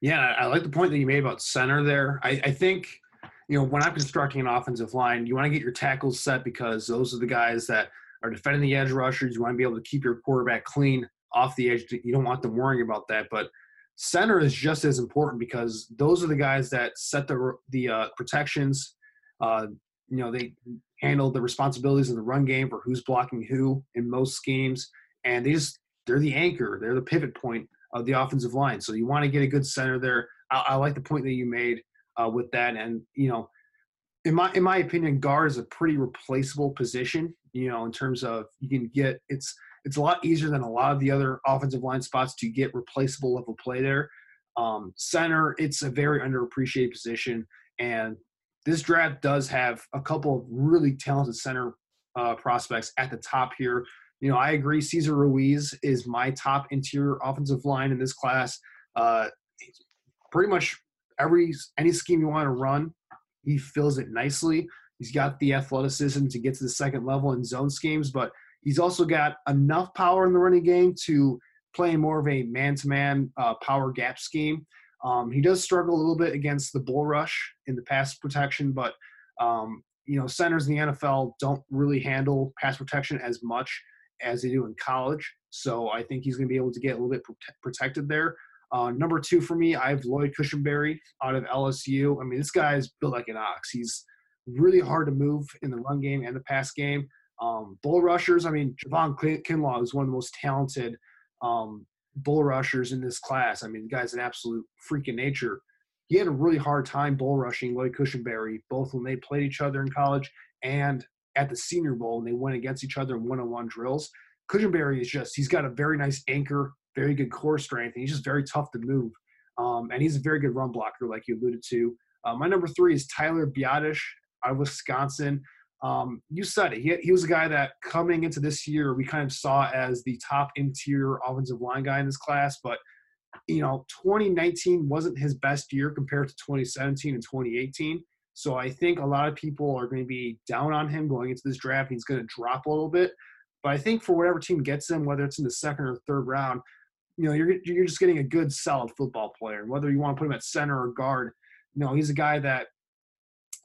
Yeah, I like the point that you made about center there. I, I think, you know, when I'm constructing an offensive line, you want to get your tackles set because those are the guys that are defending the edge rushers. You want to be able to keep your quarterback clean off the edge. You don't want them worrying about that. But center is just as important because those are the guys that set the the uh, protections. Uh, you know, they handle the responsibilities in the run game for who's blocking who in most schemes, and they just they're the anchor. They're the pivot point of the offensive line. So you want to get a good center there. I, I like the point that you made uh, with that, and you know, in my in my opinion, guard is a pretty replaceable position. You know, in terms of you can get it's it's a lot easier than a lot of the other offensive line spots to get replaceable level play there. Um, center, it's a very underappreciated position, and this draft does have a couple of really talented center uh, prospects at the top here. You know, I agree. Cesar Ruiz is my top interior offensive line in this class. Uh, pretty much every any scheme you want to run, he fills it nicely. He's got the athleticism to get to the second level in zone schemes, but he's also got enough power in the running game to play more of a man-to-man uh, power gap scheme. Um, he does struggle a little bit against the bull rush in the pass protection, but um, you know centers in the NFL don't really handle pass protection as much as they do in college. So I think he's going to be able to get a little bit prote- protected there. Uh, number two for me, I have Lloyd Cushenberry out of LSU. I mean, this guy is built like an ox. He's really hard to move in the run game and the pass game. Um, bull rushers, I mean, Javon Kinlaw is one of the most talented um, bull rushers in this class. I mean, the guy's an absolute freak nature. He had a really hard time bull rushing Lloyd Cushenberry, both when they played each other in college and at the Senior Bowl, and they went against each other in one-on-one drills. Cushenberry is just, he's got a very nice anchor, very good core strength, and he's just very tough to move. Um, and he's a very good run blocker, like you alluded to. Uh, my number three is Tyler Biadasz out of Wisconsin. Um, you said it. He, he was a guy that coming into this year we kind of saw as the top interior offensive line guy in this class, but you know, 2019 wasn't his best year compared to 2017 and 2018. So I think a lot of people are going to be down on him going into this draft. He's going to drop a little bit, but I think for whatever team gets him, whether it's in the second or third round, you know, you're you're just getting a good, solid football player. And whether you want to put him at center or guard, you know, he's a guy that,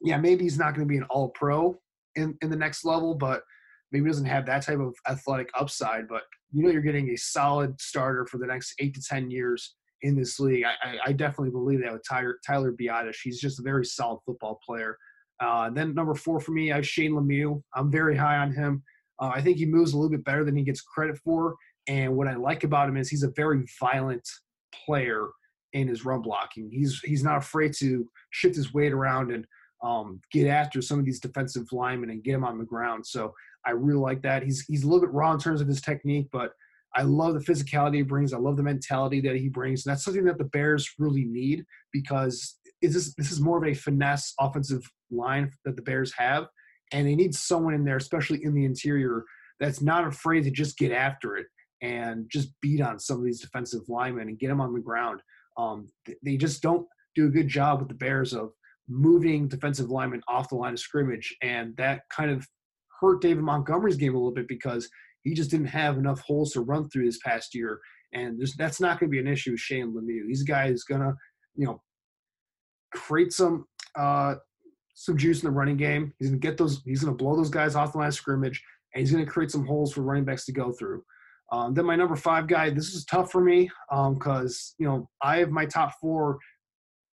yeah, maybe he's not going to be an All Pro, in, in the next level, but maybe doesn't have that type of athletic upside. But you know, you're getting a solid starter for the next eight to ten years in this league. I, I, definitely believe that with Tyler Tyler Biadasz. He's just a very solid football player. Uh, then number four for me, I have Shane Lemieux. I'm very high on him. Uh, I think he moves a little bit better than he gets credit for. And what I like about him is he's a very violent player in his run blocking. He's he's not afraid to shift his weight around and um, get after some of these defensive linemen and get them on the ground. So I really like that. He's he's a little bit raw in terms of his technique, but I love the physicality he brings. I love the mentality that he brings. And that's something that the Bears really need because this this is more of a finesse offensive line that the Bears have, and they need someone in there, especially in the interior, that's not afraid to just get after it and just beat on some of these defensive linemen and get them on the ground. Um, they just don't do a good job with the Bears of moving defensive linemen off the line of scrimmage, and that kind of hurt David Montgomery's game a little bit because he just didn't have enough holes to run through this past year. And that's not going to be an issue with Shane Lemieux. He's a guy who's going to, you know, create some uh, some juice in the running game. He's going to get those. He's going to blow those guys off the line of scrimmage, and he's going to create some holes for running backs to go through. Um, then my number five guy. This is tough for me because um, you know I have my top four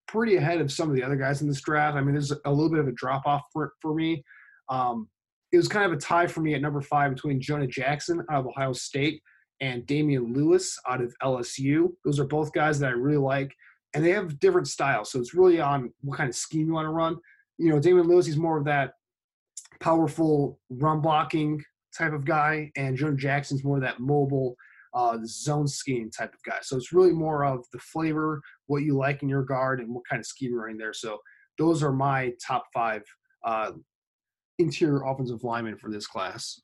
pretty ahead of some of the other guys in this draft. I mean, there's a little bit of a drop off for, for me. Um, it was kind of a tie for me at number five between Jonah Jackson out of Ohio State and Damien Lewis out of LSU. Those are both guys that I really like, and they have different styles. So it's really on what kind of scheme you want to run. You know, Damien Lewis, he's more of that powerful run blocking type of guy, and Jonah Jackson's more of that mobile uh, zone skiing type of guy. So it's really more of the flavor, what you like in your guard, and what kind of scheme you're running there. So those are my top five uh, interior offensive linemen for this class.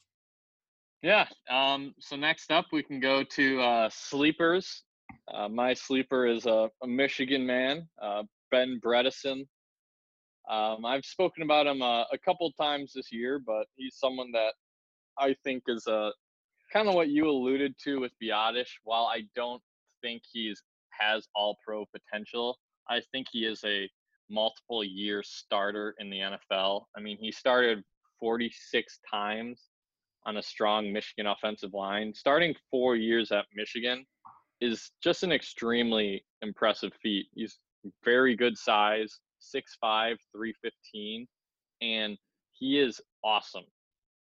Yeah. Um, so next up, we can go to uh, sleepers. Uh, my sleeper is a, a Michigan man, uh, Ben Bredeson. Um, I've spoken about him uh, a couple times this year, but he's someone that I think is a kind of what you alluded to with Biadasz. While I don't think he's has all pro potential, I think he is a multiple year starter in the NFL. I mean, he started 46 times on a strong Michigan offensive line. Starting four years at Michigan is just an extremely impressive feat. He's very good size, 6'5, 315, and he is awesome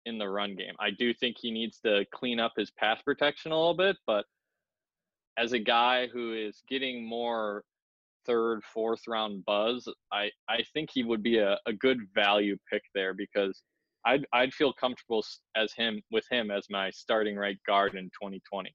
in the run game. I do think he needs to clean up his pass protection a little bit, but as a guy who is getting more third, fourth round buzz, I, I think he would be a, a good value pick there because I'd I'd feel comfortable as him with him as my starting right guard in 2020.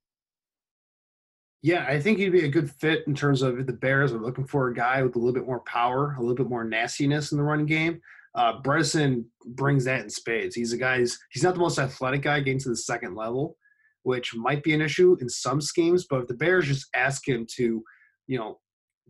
Yeah, I think he'd be a good fit in terms of the Bears are looking for a guy with a little bit more power, a little bit more nastiness in the running game. Uh, Bredeson brings that in spades. He's a guy. He's, he's not the most athletic guy getting to the second level, which might be an issue in some schemes. But if the Bears just ask him to, you know,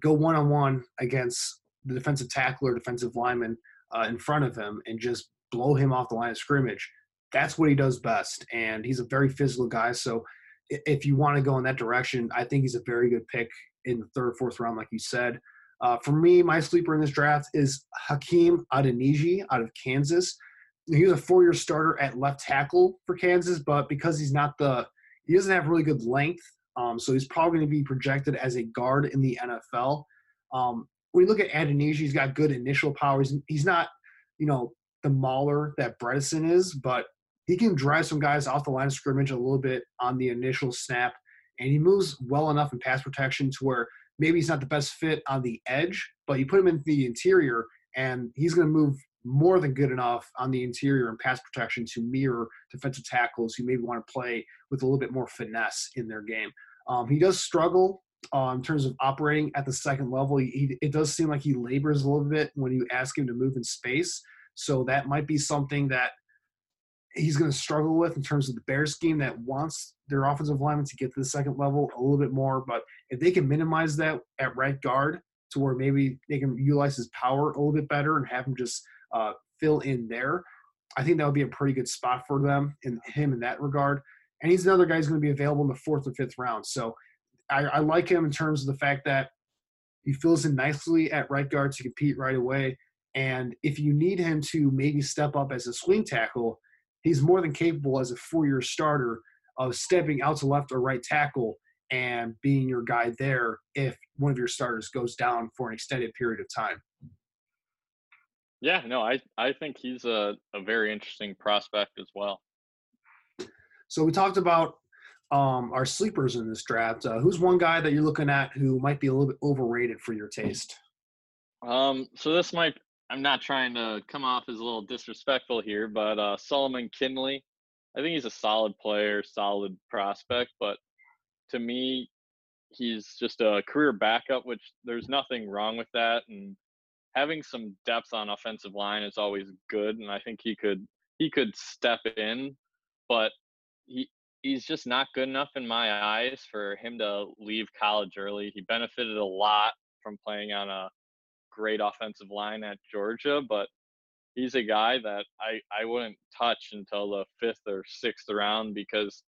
go one on one against the defensive tackle or defensive lineman uh, in front of him and just blow him off the line of scrimmage, that's what he does best. And he's a very physical guy. So if you want to go in that direction, I think he's a very good pick in the third, fourth round, like you said. Uh, for me, my sleeper in this draft is Hakeem Adeniji out of Kansas. He was a four-year starter at left tackle for Kansas, but because he's not the, he doesn't have really good length, um, so he's probably going to be projected as a guard in the NFL. Um, when you look at Adeniji, he's got good initial powers. He's not, you know, the mauler that Bredeson is, but he can drive some guys off the line of scrimmage a little bit on the initial snap, and he moves well enough in pass protection to where maybe he's not the best fit on the edge, but you put him in the interior, and he's going to move more than good enough on the interior and pass protection to mirror defensive tackles who maybe want to play with a little bit more finesse in their game. Um, he does struggle uh, in terms of operating at the second level. He, he, it does seem like he labors a little bit when you ask him to move in space. So that might be something that he's going to struggle with in terms of the Bears scheme that wants their offensive lineman to get to the second level a little bit more. But if they can minimize that at right guard to where maybe they can utilize his power a little bit better and have him just uh, fill in there, I think that would be a pretty good spot for them and him in that regard. And he's another guy who's going to be available in the fourth or fifth round. So I, I like him in terms of the fact that he fills in nicely at right guard to compete right away. And if you need him to maybe step up as a swing tackle, he's more than capable as a four-year starter of stepping out to left or right tackle and being your guy there if one of your starters goes down for an extended period of time. Yeah, no, I, I think he's a, a very interesting prospect as well. So we talked about um, our sleepers in this draft. Uh, who's one guy that you're looking at who might be a little bit overrated for your taste? Um, so this might I'm not trying to come off as a little disrespectful here, but uh, Solomon Kindley, I think he's a solid player, solid prospect, but to me, he's just a career backup, which there's nothing wrong with that. And having some depth on offensive line is always good, and I think he could he could step in, but he he's just not good enough in my eyes for him to leave college early. He benefited a lot from playing on a great offensive line at Georgia, but he's a guy that I, I wouldn't touch until the fifth or sixth round because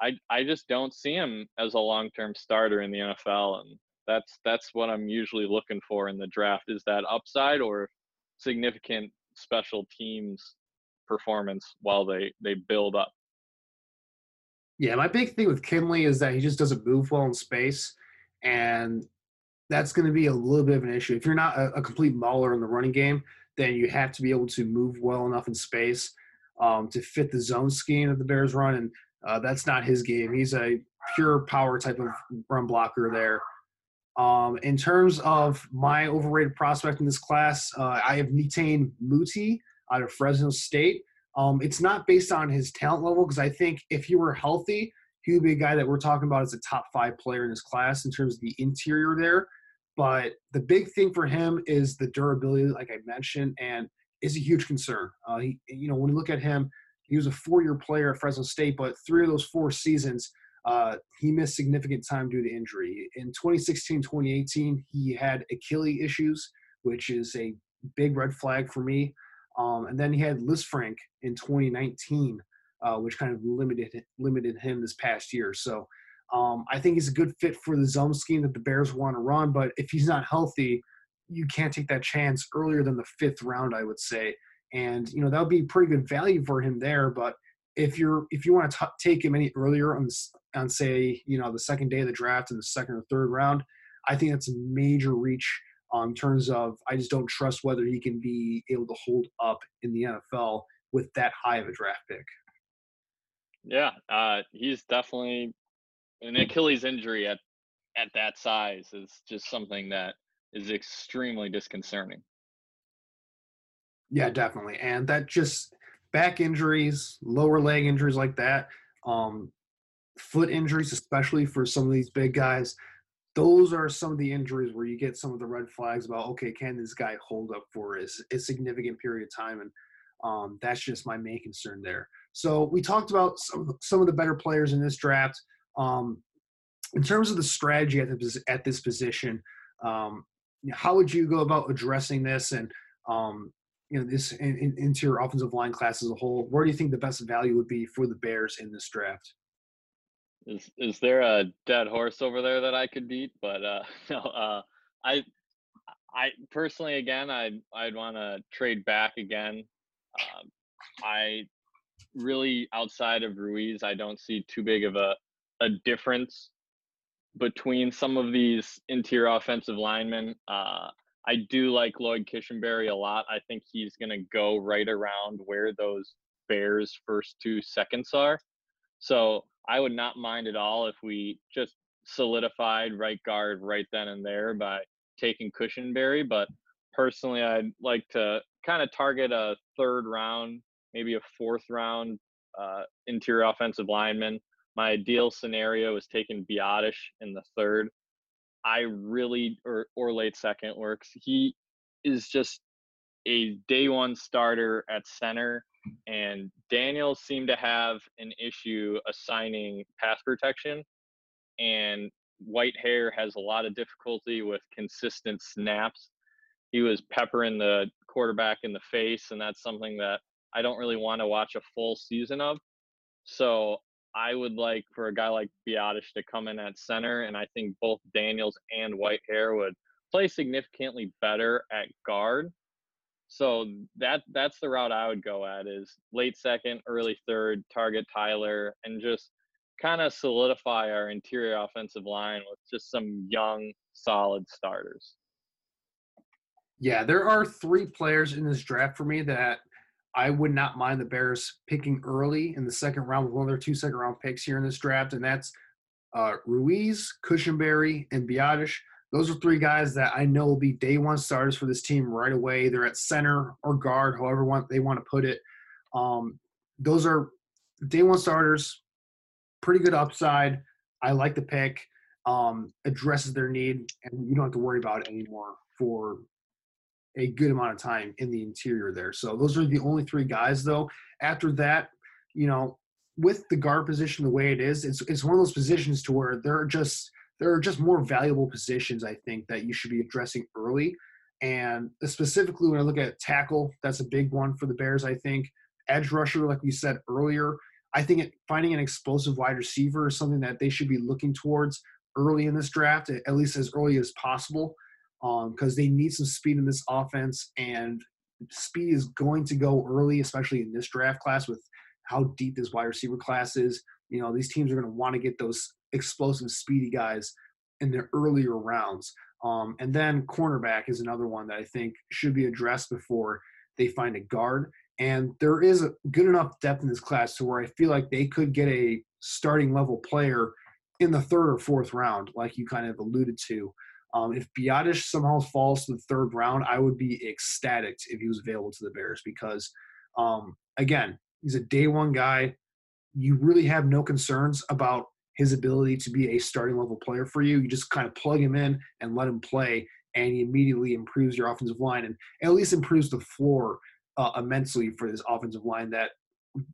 I I just don't see him as a long term starter in the NFL and that's that's what I'm usually looking for in the draft is that upside or significant special teams performance while they they build up. Yeah, my big thing with Kindley is that he just doesn't move well in space and that's going to be a little bit of an issue. If you're not a, a, complete mauler in the running game, then you have to be able to move well enough in space um, to fit the zone scheme that the Bears run, and uh, that's not his game. He's a pure power type of run blocker there. Um, in terms of my overrated prospect in this class, uh, I have Netane Muti out of Fresno State. Um, it's not based on his talent level because I think if he were healthy, he would be a guy that we're talking about as a top five player in this class in terms of the interior there. But the big thing for him is the durability, like I mentioned, and is a huge concern. Uh, he, you know, when you look at him, he was a four-year player at Fresno State, but three of those four seasons, uh, he missed significant time due to injury. In 2016, 2018, he had Achilles issues, which is a big red flag for me. Um, and then he had Lisfranc in 2019, uh, which kind of limited limited him this past year. So um, I think he's a good fit for the zone scheme that the Bears want to run, but if he's not healthy, you can't take that chance earlier than the fifth round, I would say. And, you know, that would be pretty good value for him there. But if you're if you want to take him any earlier on on say you know the second day of the draft in the second or third round, I think that's a major reach um, in terms of I just don't trust whether he can be able to hold up in the NFL with that high of a draft pick. Yeah, uh, he's definitely an Achilles injury at at that size is just something that is extremely disconcerting. Yeah, definitely, and that just back injuries, lower leg injuries like that, um, foot injuries, especially for some of these big guys. Those are some of the injuries where you get some of the red flags about okay, can this guy hold up for a, a significant period of time? And um, that's just my main concern there. So we talked about some, some of the better players in this draft. Um, in terms of the strategy at, the, at this position, um, how would you go about addressing this and um, you know this in, in, into your offensive line class as a whole? Where do you think the best value would be for the Bears in this draft? Is is there a dead horse over there that I could beat? But uh, no, uh, I I personally again I'd I'd want to trade back again. Um, I really outside of Ruiz, I don't see too big of a a difference between some of these interior offensive linemen. Uh, I do like Lloyd Cushenberry a lot. I think he's going to go right around where those Bears' first two seconds are. So I would not mind at all if we just solidified right guard right then and there by taking Cushenberry. But personally, I'd like to kind of target a third round, maybe a fourth round uh, interior offensive lineman. My ideal scenario is taking Biadasz in the third. I really or or late second works. He is just a day one starter at center, and Daniels seemed to have an issue assigning pass protection, and Whitehair has a lot of difficulty with consistent snaps. He was peppering the quarterback in the face, and that's something that I don't really want to watch a full season of. So I would like for a guy like Biadasz to come in at center, and I think both Daniels and Whitehair would play significantly better at guard. So that that's the route I would go at is late second, early third, target Tyler, and just kind of solidify our interior offensive line with just some young, solid starters. Yeah, there are three players in this draft for me that I would not mind the Bears picking early in the second round with one of their two second round picks here in this draft, and that's uh, Ruiz, Cushenberry, and Biadasz. Those are three guys that I know will be day one starters for this team right away. They're at center or guard, however want, they want to put it. Um, those are day one starters, pretty good upside. I like the pick. Um, addresses their need, and you don't have to worry about it anymore for a good amount of time in the interior there. So those are the only three guys though. After that, you know, with the guard position the way it is, it's it's one of those positions to where there are just there are just more valuable positions I think that you should be addressing early. And specifically when I look at tackle, that's a big one for the Bears, I think. Edge rusher, like we said earlier, I think it, finding an explosive wide receiver is something that they should be looking towards early in this draft, at least as early as possible because um, they need some speed in this offense, and speed is going to go early, especially in this draft class with how deep this wide receiver class is. You know, these teams are going to want to get those explosive, speedy guys in the earlier rounds. Um, and then cornerback is another one that I think should be addressed before they find a guard. And there is a good enough depth in this class to where I feel like they could get a starting level player in the third or fourth round, like you kind of alluded to. Um, if Biadasz somehow falls to the third round, I would be ecstatic if he was available to the Bears because, um, again, he's a day one guy. You really have no concerns about his ability to be a starting level player for you. You just kind of plug him in and let him play, and he immediately improves your offensive line and at least improves the floor uh, immensely for this offensive line that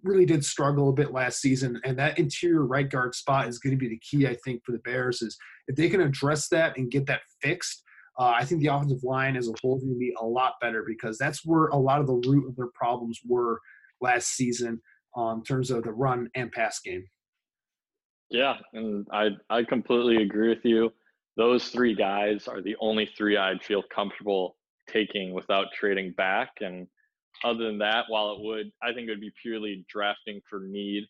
really did struggle a bit last season. And that interior right guard spot is going to be the key, I think, for the Bears. Is if they can address that and get that fixed, uh, I think the offensive line as a whole is going to be a lot better because that's where a lot of the root of their problems were last season um, in terms of the run and pass game. Yeah, and I I completely agree with you. Those three guys are the only three I'd feel comfortable taking without trading back. And other than that, while it would, I think it would be purely drafting for need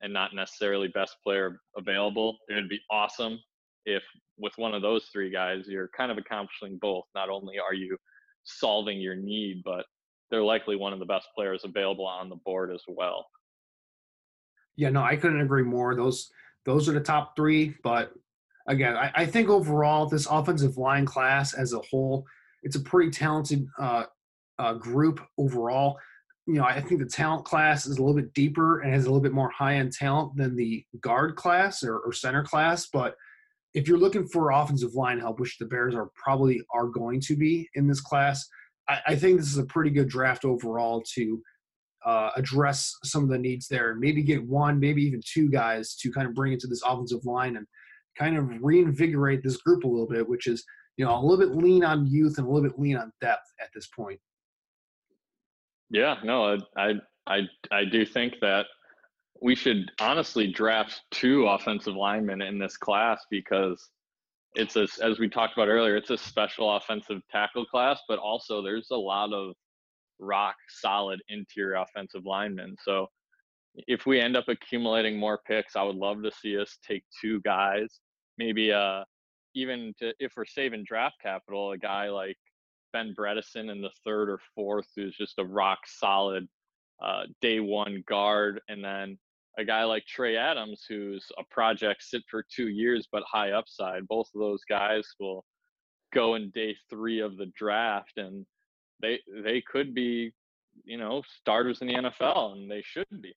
and not necessarily best player available. It would be awesome if with one of those three guys, you're kind of accomplishing both. Not only are you solving your need, but they're likely one of the best players available on the board as well. Yeah, no, I couldn't agree more. Those those are the top three. But again, I, I think overall this offensive line class as a whole, it's a pretty talented uh, uh, group overall. You know, I think the talent class is a little bit deeper and has a little bit more high end talent than the guard class or, or center class. But if you're looking for offensive line help, which the Bears are probably are going to be in this class, I, I think this is a pretty good draft overall to uh, address some of the needs there. Maybe get one, maybe even two guys to kind of bring into this offensive line and kind of reinvigorate this group a little bit, which is you know a little bit lean on youth and a little bit lean on depth at this point. Yeah, no, I I I do think that we should honestly draft two offensive linemen in this class because it's a, as we talked about earlier, it's a special offensive tackle class, but also there's a lot of rock solid interior offensive linemen. So if we end up accumulating more picks, I would love to see us take two guys, maybe uh even to if we're saving draft capital, a guy like Ben Bredeson in the third or fourth who's just a rock solid uh, day one guard, and then a guy like Trey Adams, who's a project sit for two years but high upside. Both of those guys will go in day three of the draft, and they they could be, you know, starters in the NFL, and they should be.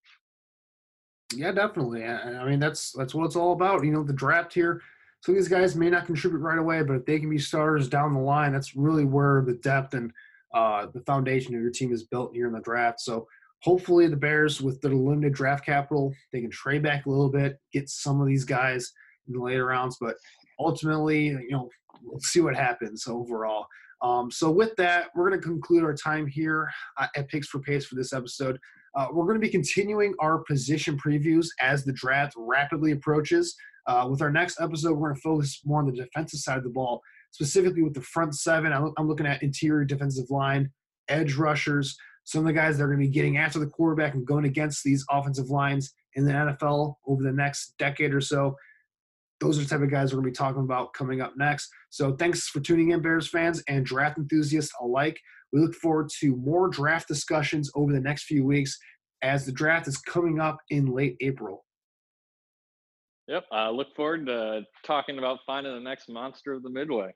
Yeah, definitely. I mean, that's that's what it's all about. You know, the draft here. Of these guys may not contribute right away, but if they can be starters down the line, that's really where the depth and uh, the foundation of your team is built here in the draft. So hopefully the Bears, with their limited draft capital, they can trade back a little bit, get some of these guys in the later rounds. But ultimately, you know, we'll see what happens overall. Um, so with that, we're going to conclude our time here at Picks for Pace for this episode. Uh, we're going to be continuing our position previews as the draft rapidly approaches. Uh, with our next episode, we're going to focus more on the defensive side of the ball, specifically with the front seven. I'm, I'm looking at interior defensive line, edge rushers, some of the guys that are going to be getting after the quarterback and going against these offensive lines in the NFL over the next decade or so. Those are the type of guys we're going to be talking about coming up next. So thanks for tuning in, Bears fans and draft enthusiasts alike. We look forward to more draft discussions over the next few weeks as the draft is coming up in late April. Yep, I look forward to talking about finding the next monster of the Midway.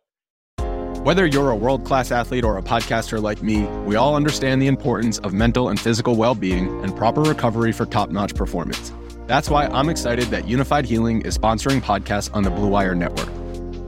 Whether you're a world class athlete or a podcaster like me, we all understand the importance of mental and physical well being and proper recovery for top notch performance. That's why I'm excited that Unifyd Healing is sponsoring podcasts on the Blue Wire Network.